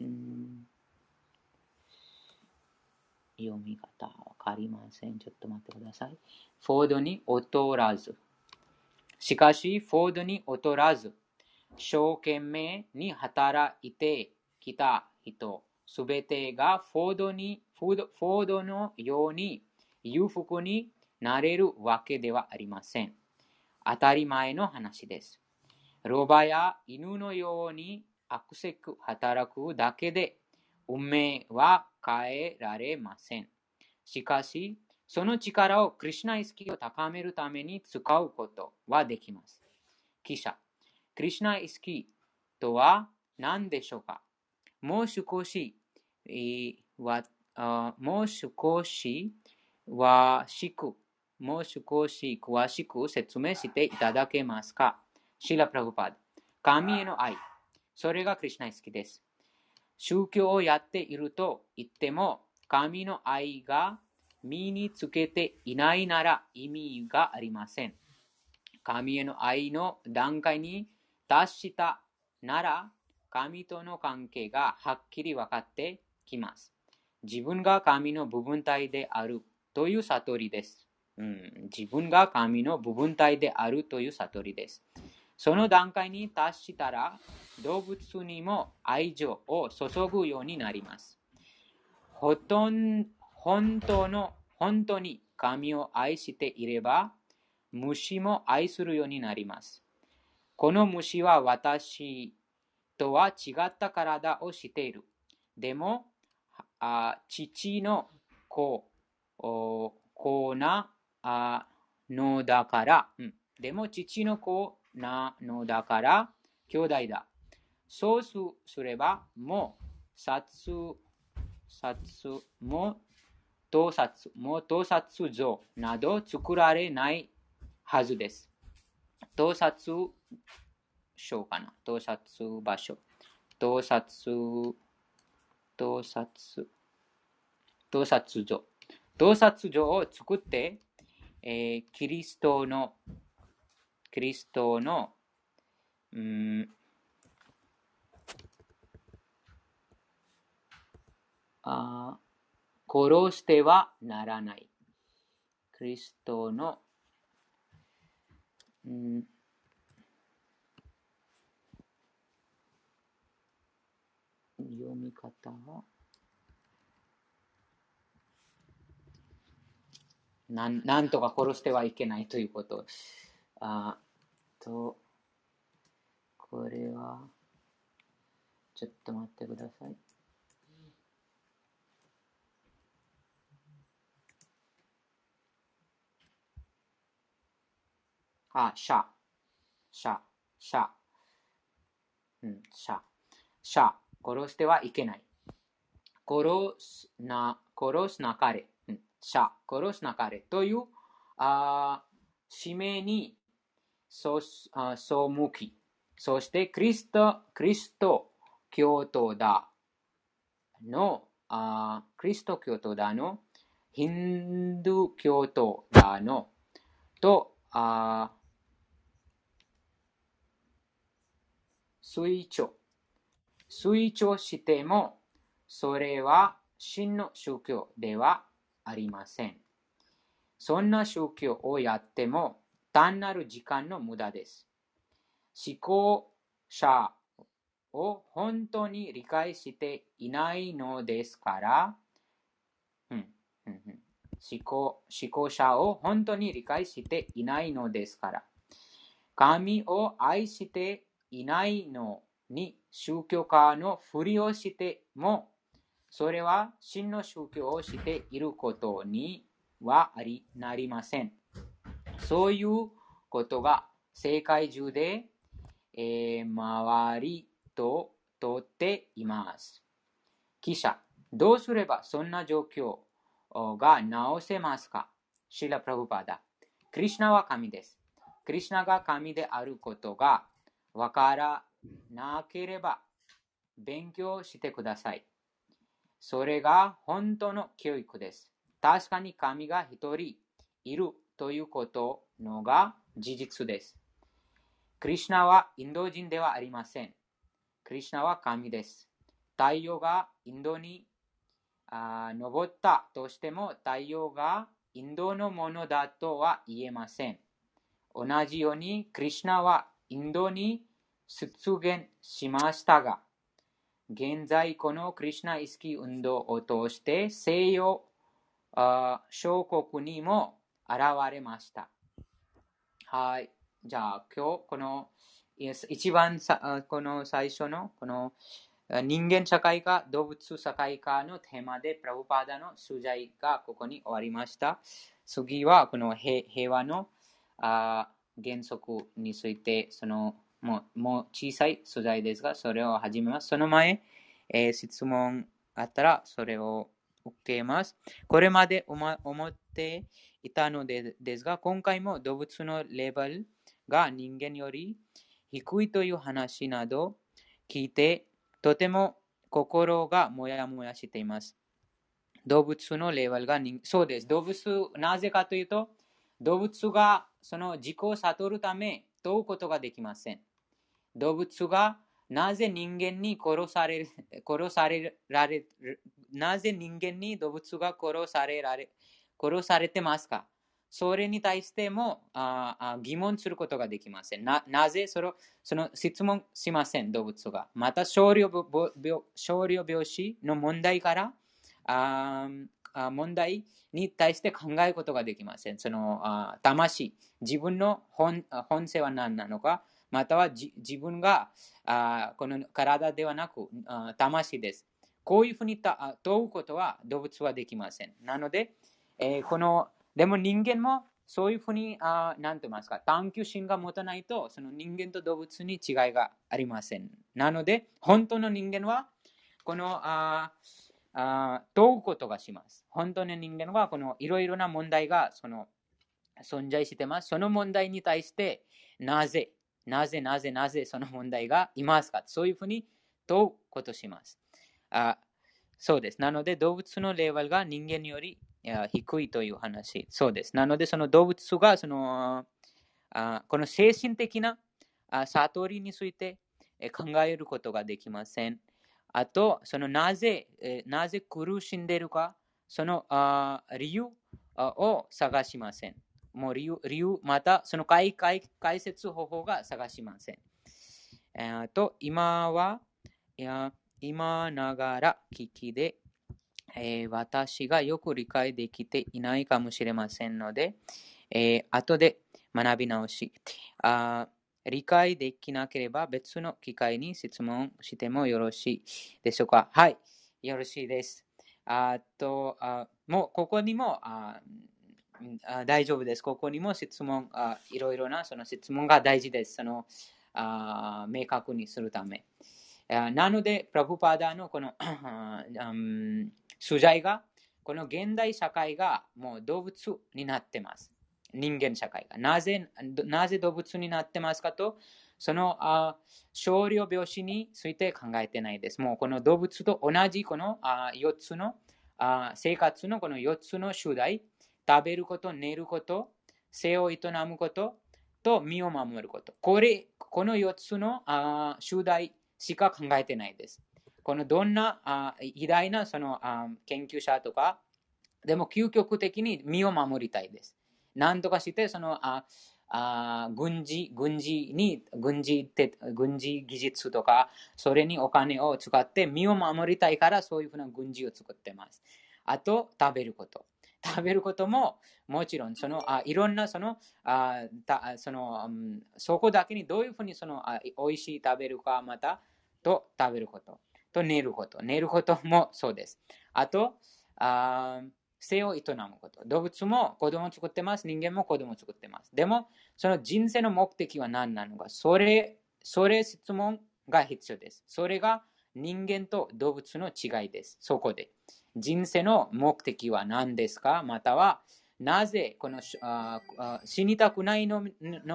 [SPEAKER 1] うん読み方わかりません。ちょっと待ってください。フォードに劣らず。しかし、フォードに劣らず、一生懸命に働いてきた人、すべてがフォードにフォードのように裕福になれるわけではありません。当たり前の話です。ロバや犬のように悪せく働くだけで運命は変えられません。しかし、その力をクリュナ意識を高めるために使うことはできます。記者、クリュナ意識とは何でしょうか？もう少し、えー、わもう少し詳しく、もう少し詳しく説明していただけますか？シーラ・プラグパード。神への愛。それがクリュナ意識です。宗教をやっていると言っても、神の愛が身につけていないなら意味がありません。神への愛の段階に達したなら、神との関係がはっきり分かってきます。自分が神の部分体であるという悟りです。うん、自分が神の部分体であるという悟りです。その段階に達したら、動物にも愛情を注ぐようになります。ほとん本当の本当に神を愛していれば、虫も愛するようになります。この虫は私とは違った体をしている。でも、あ父の子子なのだから、うん、でも父の子なのだから、兄弟だ。そうすれば、もう、殺、殺もう、盗撮、もう盗撮像など作られないはずです。盗撮所かな？盗撮場所。盗撮、盗撮、盗撮像。洞察上を作って、えー、キリストの、キリストの、うん、あ殺してはならない。キリストの、うん、読み方はなん、なんとか殺してはいけないということ。あと、これは、ちょっと待ってください。あ、シャ。シャ。シャ。うん、シャ。シャ。殺してはいけない。殺すな、殺すなかれ。うん、シャ。殺すなかれ。という、あ使命にそあ背き、そしてクリスト、クリスト教徒だの、あクリスト教徒だの、ヒンドゥ教徒だの、と、あ推奨。推奨しても、それは真の宗教ではありません。そんな宗教をやっても単なる時間の無駄です。思考者を本当に理解していないのですから、うんうんうん、思考思考者を本当に理解していないのですから、神を愛していないのに宗教家のふりをしても、それは真の宗教をしていることにはありなりません。そういうことが世界中で、えー、周りととっています。記者、どうすればそんな状況が直せますか？シラ・プラブパダ。クリシナは神です。クリシナが神であることがわからなければ勉強してください。それが本当の教育です。確かに神が一人いるということのが事実です。クリシナはインド人ではありません。クリシナは神です。太陽がインドにあ昇ったとしても太陽がインドのものだとは言えません。同じようにクリシナはインドに出現しましたが、現在このクリュナ意識運動を通して西洋小国にも現れました。はい。じゃあ今日この一番さこの最初のこの人間社会か動物社会かのテーマでプラブパーダの取材がここに終わりました。次はこの平和のあ原則についてそのもうもう小さい素材ですが、それを始めます。その前、えー、質問あったらそれを受けます。これまで思ていたのでですが、今回も動物のレベルが人間より低いという話など聞いて、とても心がもやもやしています。動物のレベルがそうです。動物、なぜかというと、動物がその自己を悟るため問うことができません。動物がなぜ人間に殺され殺されられなぜ人間に動物が殺されられ殺されてますか？それに対してもあ疑問することができません。なぜそのその質問しません、動物が。また少量病、少量病死の問題からあ問題に対して考えることができません。そのあ魂、自分の本本性は何なのか、または自分があこの体ではなく魂です。こういうふうに問うことは動物はできません。なので、えー、このでも人間もそういうふうに、あなんて言いますか、探求心が持たないと、その人間と動物に違いがありません。なので、本当の人間は、このああ問うことがします。本当の人間は、このいろいろな問題がその存在してます。その問題に対して、なぜ、なぜなぜなぜその問題がいますかそういうふうに問うことします。あそうです。なので動物のレベルが人間より低いという話。そうです。なので、その動物がそのあこの精神的なあ悟りについて考えることができません。あと、そのなぜ、えなぜ苦しんでいるか、そのあ理由を探しません。もう理由、理由またその解解解説方法が探しません。えー、と今は、いや今ながら聞きで、えー、私がよく理解できていないかもしれませんので、えー、後で学び直しあ。理解できなければ別の機会に質問してもよろしいでしょうか？はい、よろしいです。あと、あもうここにもあ大丈夫です。ここにも質問あ、いろいろなその質問が大事です。そのあ明確にするため。なので、プラブパーダのこの (clears throat) 取材が、この現代社会がもう動物になってます。人間社会が。なぜなぜ動物になってますかと、そのあ少量病死について考えてないです。もうこの動物と同じこのあ4つのあ生活のこの4つの主題、食べること、寝ること、性を営むことと身を守ること。これ、この4つのあ主題しか考えてないです。このどんな偉大なその研究者とか、でも究極的に身を守りたいです。なんとかして、そのああ軍事、軍事に、軍事て、軍事技術とか、それにお金を使って身を守りたいから、そういうふうな軍事を作ってます。あと、食べること。食べることも、もちろん、その、あいろんな、その、あたその、そこだけにどういうふうに、その、あ美味しい食べるか、また、と食べること。と寝ること。寝ることもそうです。あと、あ性を営むこと。動物も子供を作ってます。人間も子供を作ってます。でも、その人生の目的は何なのか。それ、それ質問が必要です。それが人間と動物の違いです。そこで。人生の目的は何ですか？または、なぜこの死にたくないの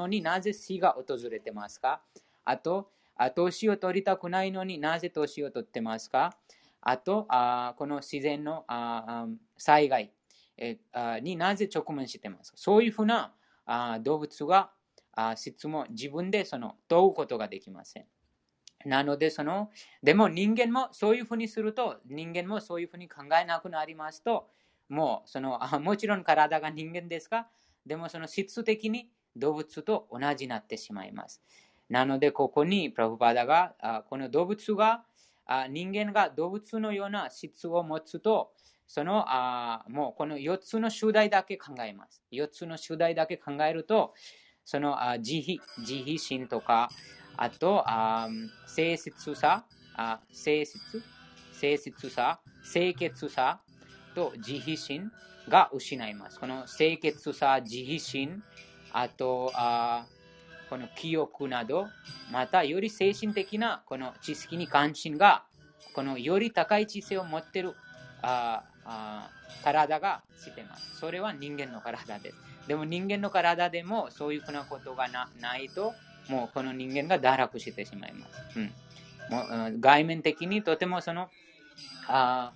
[SPEAKER 1] になぜ死が訪れてますか？あと、年を取りたくないのになぜ年を取ってますか？あと、あこの自然のあ災害になぜ直面してますか？そういうふうなあ動物があ質問、自分でその問うことができません。なので、その、でも人間もそういうふうにすると、人間もそういうふうに考えなくなりますと、もう、その、あもちろん体が人間ですが、でもその質的に動物と同じになってしまいます。なので、ここにプラブパダが、この動物が、人間が動物のような質を持つと、そのあもうこの4つの主題だけ考えます。4つの主題だけ考えると、そのあ慈悲、慈悲心とか、あと、あ性質さ、あ性質、性質さ、清潔さと慈悲心が失います。この清潔さ、慈悲心、あと、あこの記憶など、またより精神的なこの知識に関心が、このより高い知性を持っているああ体がしてます。それは人間の体です。でも人間の体でもそういうふうなことがないと、もうこの人間が堕落してしまいます。うん、もう外面的にとてもその、あ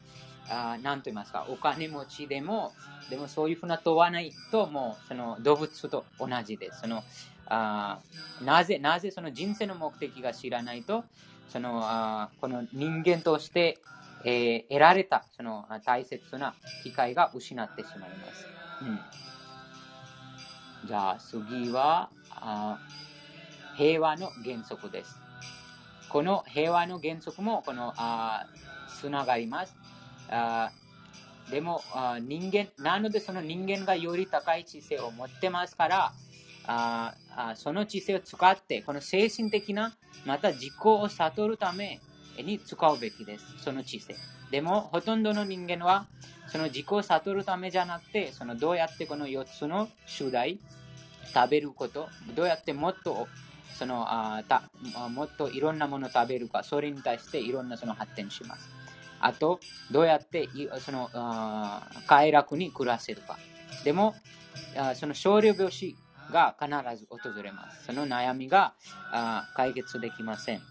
[SPEAKER 1] あなと言いますか、お金持ちでも、でもそういうふうな問わないと、もうその動物と同じです。そのあなぜ、なぜその人生の目的が知らないと、そのあこの人間として、えー、得られたその大切な機会が失ってしまいます。うん、じゃあ次はあ平和の原則です。この平和の原則もこのあつながります。あでもあ人間、なのでその人間がより高い知性を持ってますから、ああその知性を使って、この精神的な、また自己を悟るために使うべきです。その知性。でも、ほとんどの人間は、その自己を悟るためじゃなくて、そのどうやってこの4つの主題、食べること、どうやってもっとそのあたもっといろんなものを食べるか、それに対していろんなその発展します。あと、どうやってそのあ快楽に暮らせるか。でも、あその少量病死が必ず訪れます。その悩みがあ解決できません。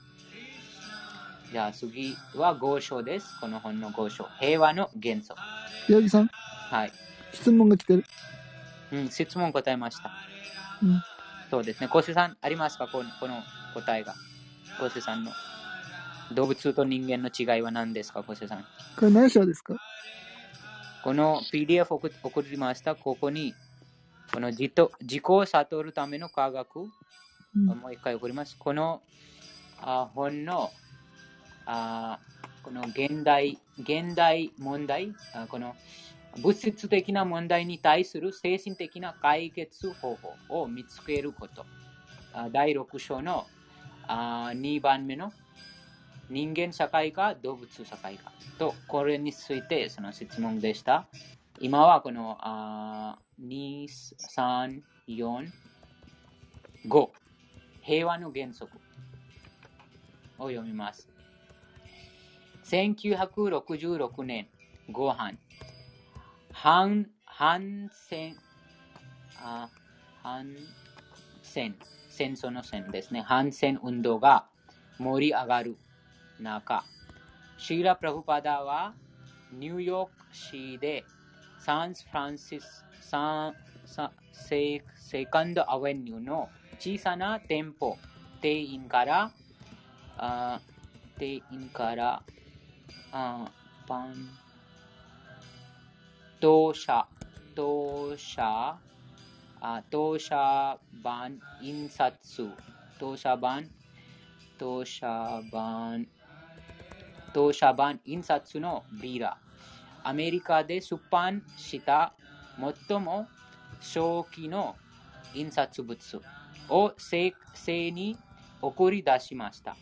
[SPEAKER 1] じゃあ次は合章です。この本の合章。平和の原則。
[SPEAKER 2] 八木さん？
[SPEAKER 1] はい。
[SPEAKER 2] 質問が来てる。
[SPEAKER 1] うん、質問答えました。
[SPEAKER 2] うん。
[SPEAKER 1] そうですね。コセさん、ありますか？このこの答えが。コセさんの。動物と人間の違いは何ですかコセさん？
[SPEAKER 2] これ何章ですか？
[SPEAKER 1] この PDF 送送りました。ここに、この自と自己を悟るための科学、
[SPEAKER 2] うん。
[SPEAKER 1] もう一回送ります。このあ本のあこの現代現代問題あ、この物質的な問題に対する精神的な解決方法を見つけること。あ第6章のあ2番目の人間社会か動物社会かと、これについてその質問でした。今はこのあ2、3、4、5。平和の原則を読みます。1966年後半、反反戦、あ反戦、戦争の戦ですね。反戦運動が盛り上がる中、シーラ・プラフパダはニューヨーク市でサンフランシスサンサセセカンドアベニューの小さな店舗、店員から、あ店員から、あパン、当社、当社、あ当社版印刷、当社版、当社版、当社版印刷のビーラ、アメリカで出版した最も初期の印刷物を世世に送り出しました。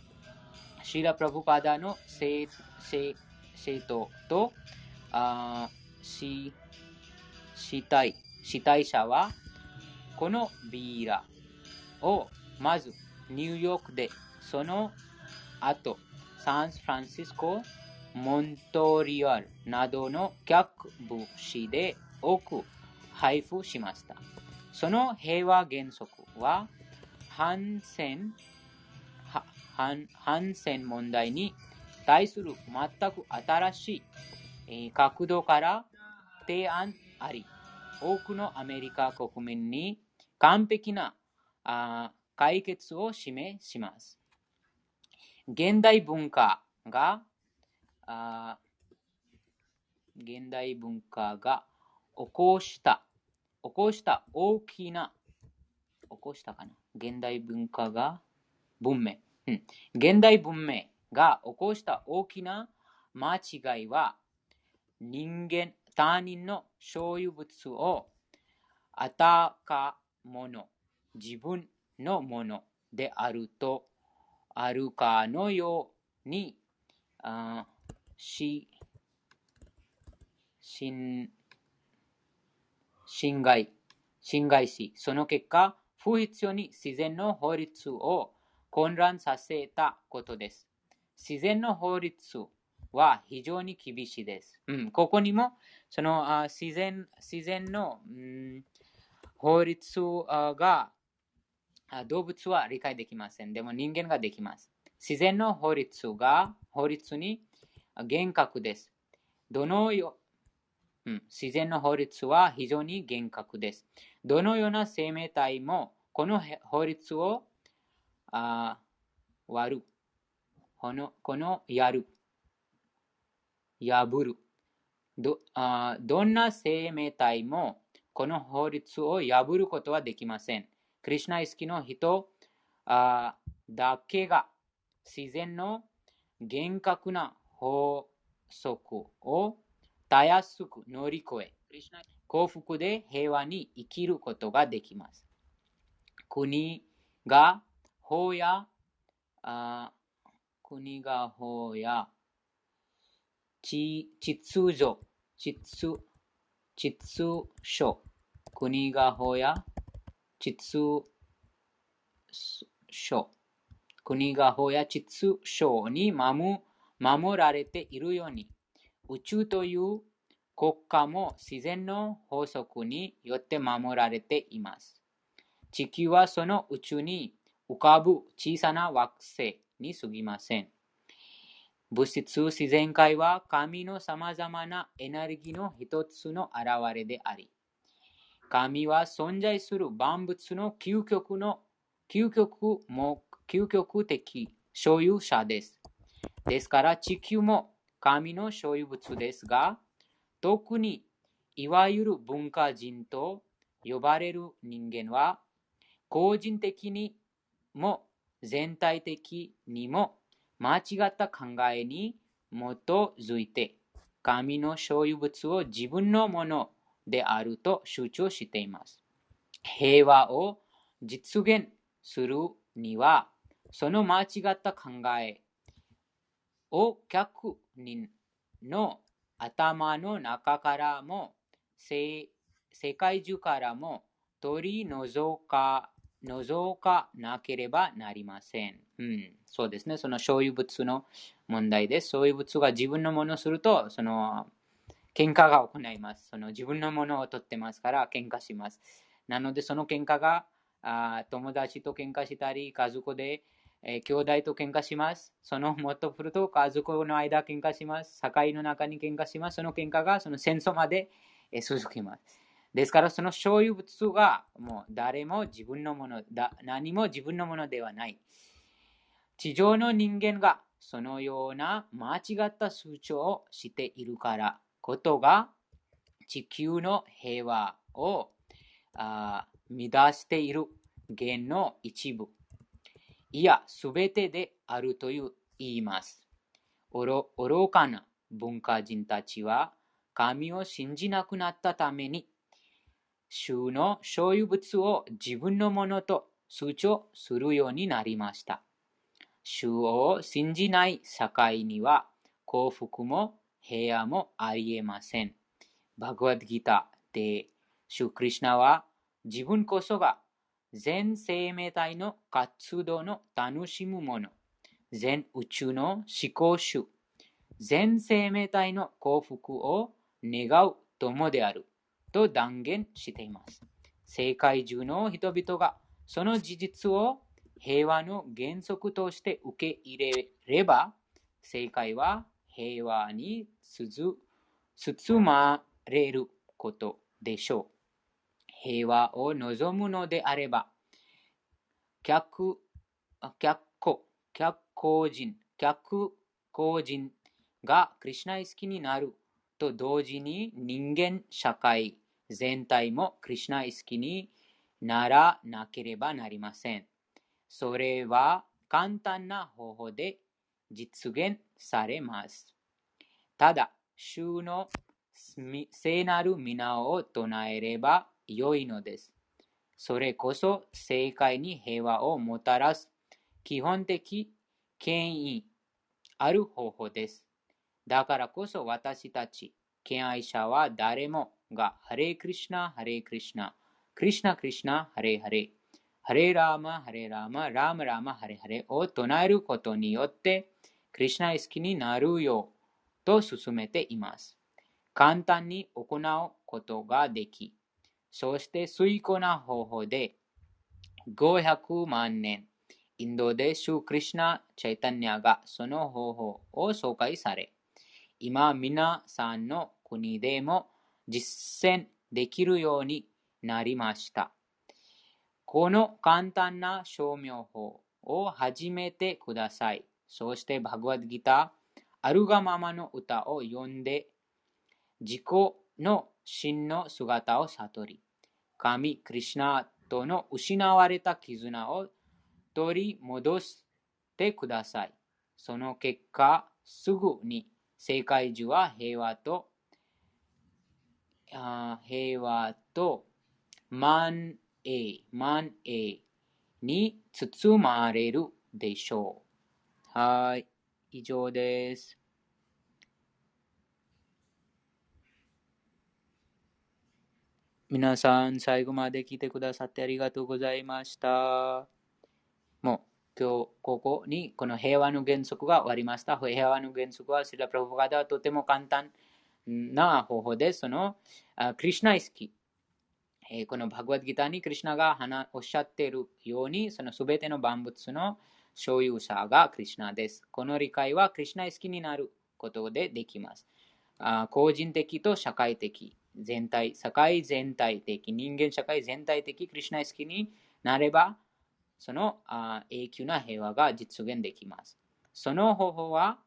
[SPEAKER 1] シーラ・プラブパダの生生生徒とあし死体死体者はこのビーラをまずニューヨークでその後サンフランシスコモントリオールなどの各部市で多く配布しました。その平和原則は反戦反戦問題に対する全く新しい、角度から提案あり、多くのアメリカ国民に完璧なあ解決を示します。現代文化があ現代文化が起こした起こした大きな起こしたかな？現代文化が文明、うん、現代文明が起こした大きな間違いは人間他人の所有物をあたかもの自分のものであるとあるかのようにあし侵侵害侵害し、その結果、不必要に自然の法律を混乱させたことです。自然の法律は非常に厳しいです。うん、ここにも、そのあ自然自然の、うん、法律あが動物は理解できません。でも人間ができます。自然の法律が法律に厳格です。どのよ、うん、自然の法律は非常に厳格です。どのような生命体もこの法律をあ割る。このこのやる。破るどあ。どんな生命体もこの法律を破ることはできません。クリシュナ意識の人あだけが自然の厳格な法則をたやすく乗り越え、幸福で平和に生きることができます。国が法や、あ国が法や、ち秩序、秩秩序、国が法や、秩序、国が法や秩序に守守られているように、宇宙という国家も自然の法則によって守られています。地球はその宇宙に浮かぶ小さな惑星に過ぎません。物質自然界は神の様々なエネルギーの一つの現れであり、神は存在する万物の究極の究極も究極的所有者です。ですから地球も神の所有物ですが、特にいわゆる文化人と呼ばれる人間は、個人的にも全体的にも間違った考えに基づいて、神の所有物を自分のものであると主張しています。平和を実現するには、その間違った考えを客人の頭の中からも世界中からも取り除か除かなければなりません。うん、そうですね。その所有物の問題です。所有物が自分のものをすると、その喧嘩が行います。その自分のものを取ってますから喧嘩します。なので、その喧嘩があ友達と喧嘩したり、家族で、えー、兄弟と喧嘩します。そのもっとすると家族の間喧嘩します。境の中に喧嘩します。その喧嘩がその戦争まで、えー、続きます。ですから、その所有物がもう誰も自分のものだ、何も自分のものではない。地上の人間がそのような間違った数値をしているからことが地球の平和をあ乱している原の一部。いや、すべてであるという言います。愚かな文化人たちは神を信じなくなったために主の所有物を自分のものと主張するようになりました。主を信じない社会には幸福も平和もありえません。バグワッドギターで主クリシナは自分こそが全生命体の活動の楽しむもの、全宇宙の思考主、全生命体の幸福を願う友である。と断言しています。世界中の人々がその事実を平和の原則として受け入れれば、世界は平和に包まれることでしょう。平和を望むのであれば、客、客個、客個人、客個人がクリュナイ好きになると同時に人間社会全体もクリュナ意識にならなければなりません。それは簡単な方法で実現されます。ただ、主の聖なる皆を唱えれば良いのです。それこそ世界に平和をもたらす基本的権威ある方法です。だからこそ私たち、敬愛者は誰もが、ハレクリシナ、ハレクリシナ、クリシナクリシナ、ハレハレ、ハレラーマ、ハレラーマ、ラーマラーマ、ハレハレを唱えることによって、クリシナ意識になるようと進めています。簡単に行うことができ、そして水庫な方法で500万年、インドでシュークリシナ・チャイタニアがその方法を紹介され、今皆さんの国でも実践できるようになりました。この簡単な証明法を始めてください。そしてバグワッドギター、あるがままの歌を読んで、自己の真の姿を悟り、神、クリシナとの失われた絆を取り戻してください。その結果、すぐに世界中は平和と平和と万栄、万栄に包まれるでしょう。はい、以上です。皆さん、最後まで聞いてくださってありがとうございました。もう今日ここにこの平和の原則が終わりました。平和の原則はシラプラフガダはとても簡単な方法で、そのクリュナ意識、このバグワッドギターにクリュナがおっしゃっているように、そのすべての万物の所有者がクリュナです。この理解はクリュナ好きになることでできます。あ個人的と社会的、全体、社会全体的、人間社会全体的クリュナ好きになれば、そのあ永久な平和が実現できます。その方法は、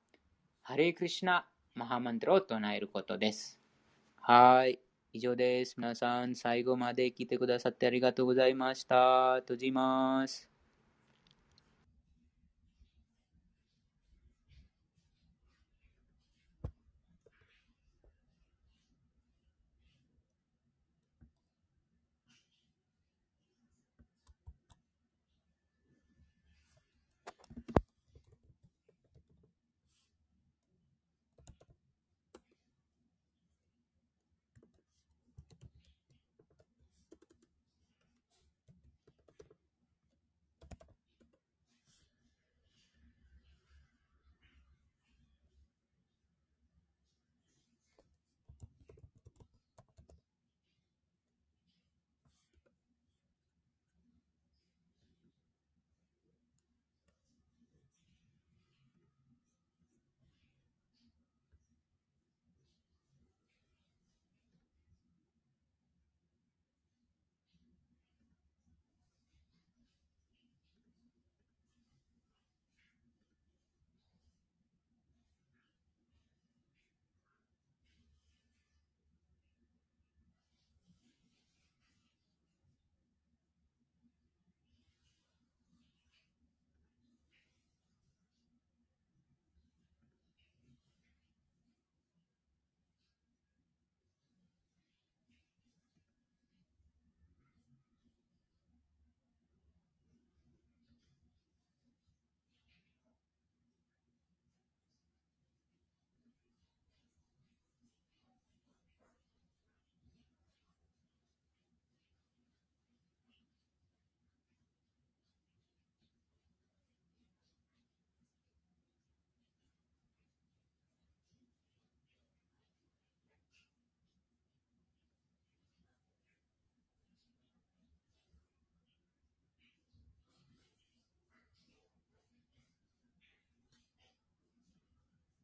[SPEAKER 1] ハレイクリシナマハマントラを唱えることです。はい。以上です。皆さん、最後まで聞いてくださってありがとうございました。閉じます。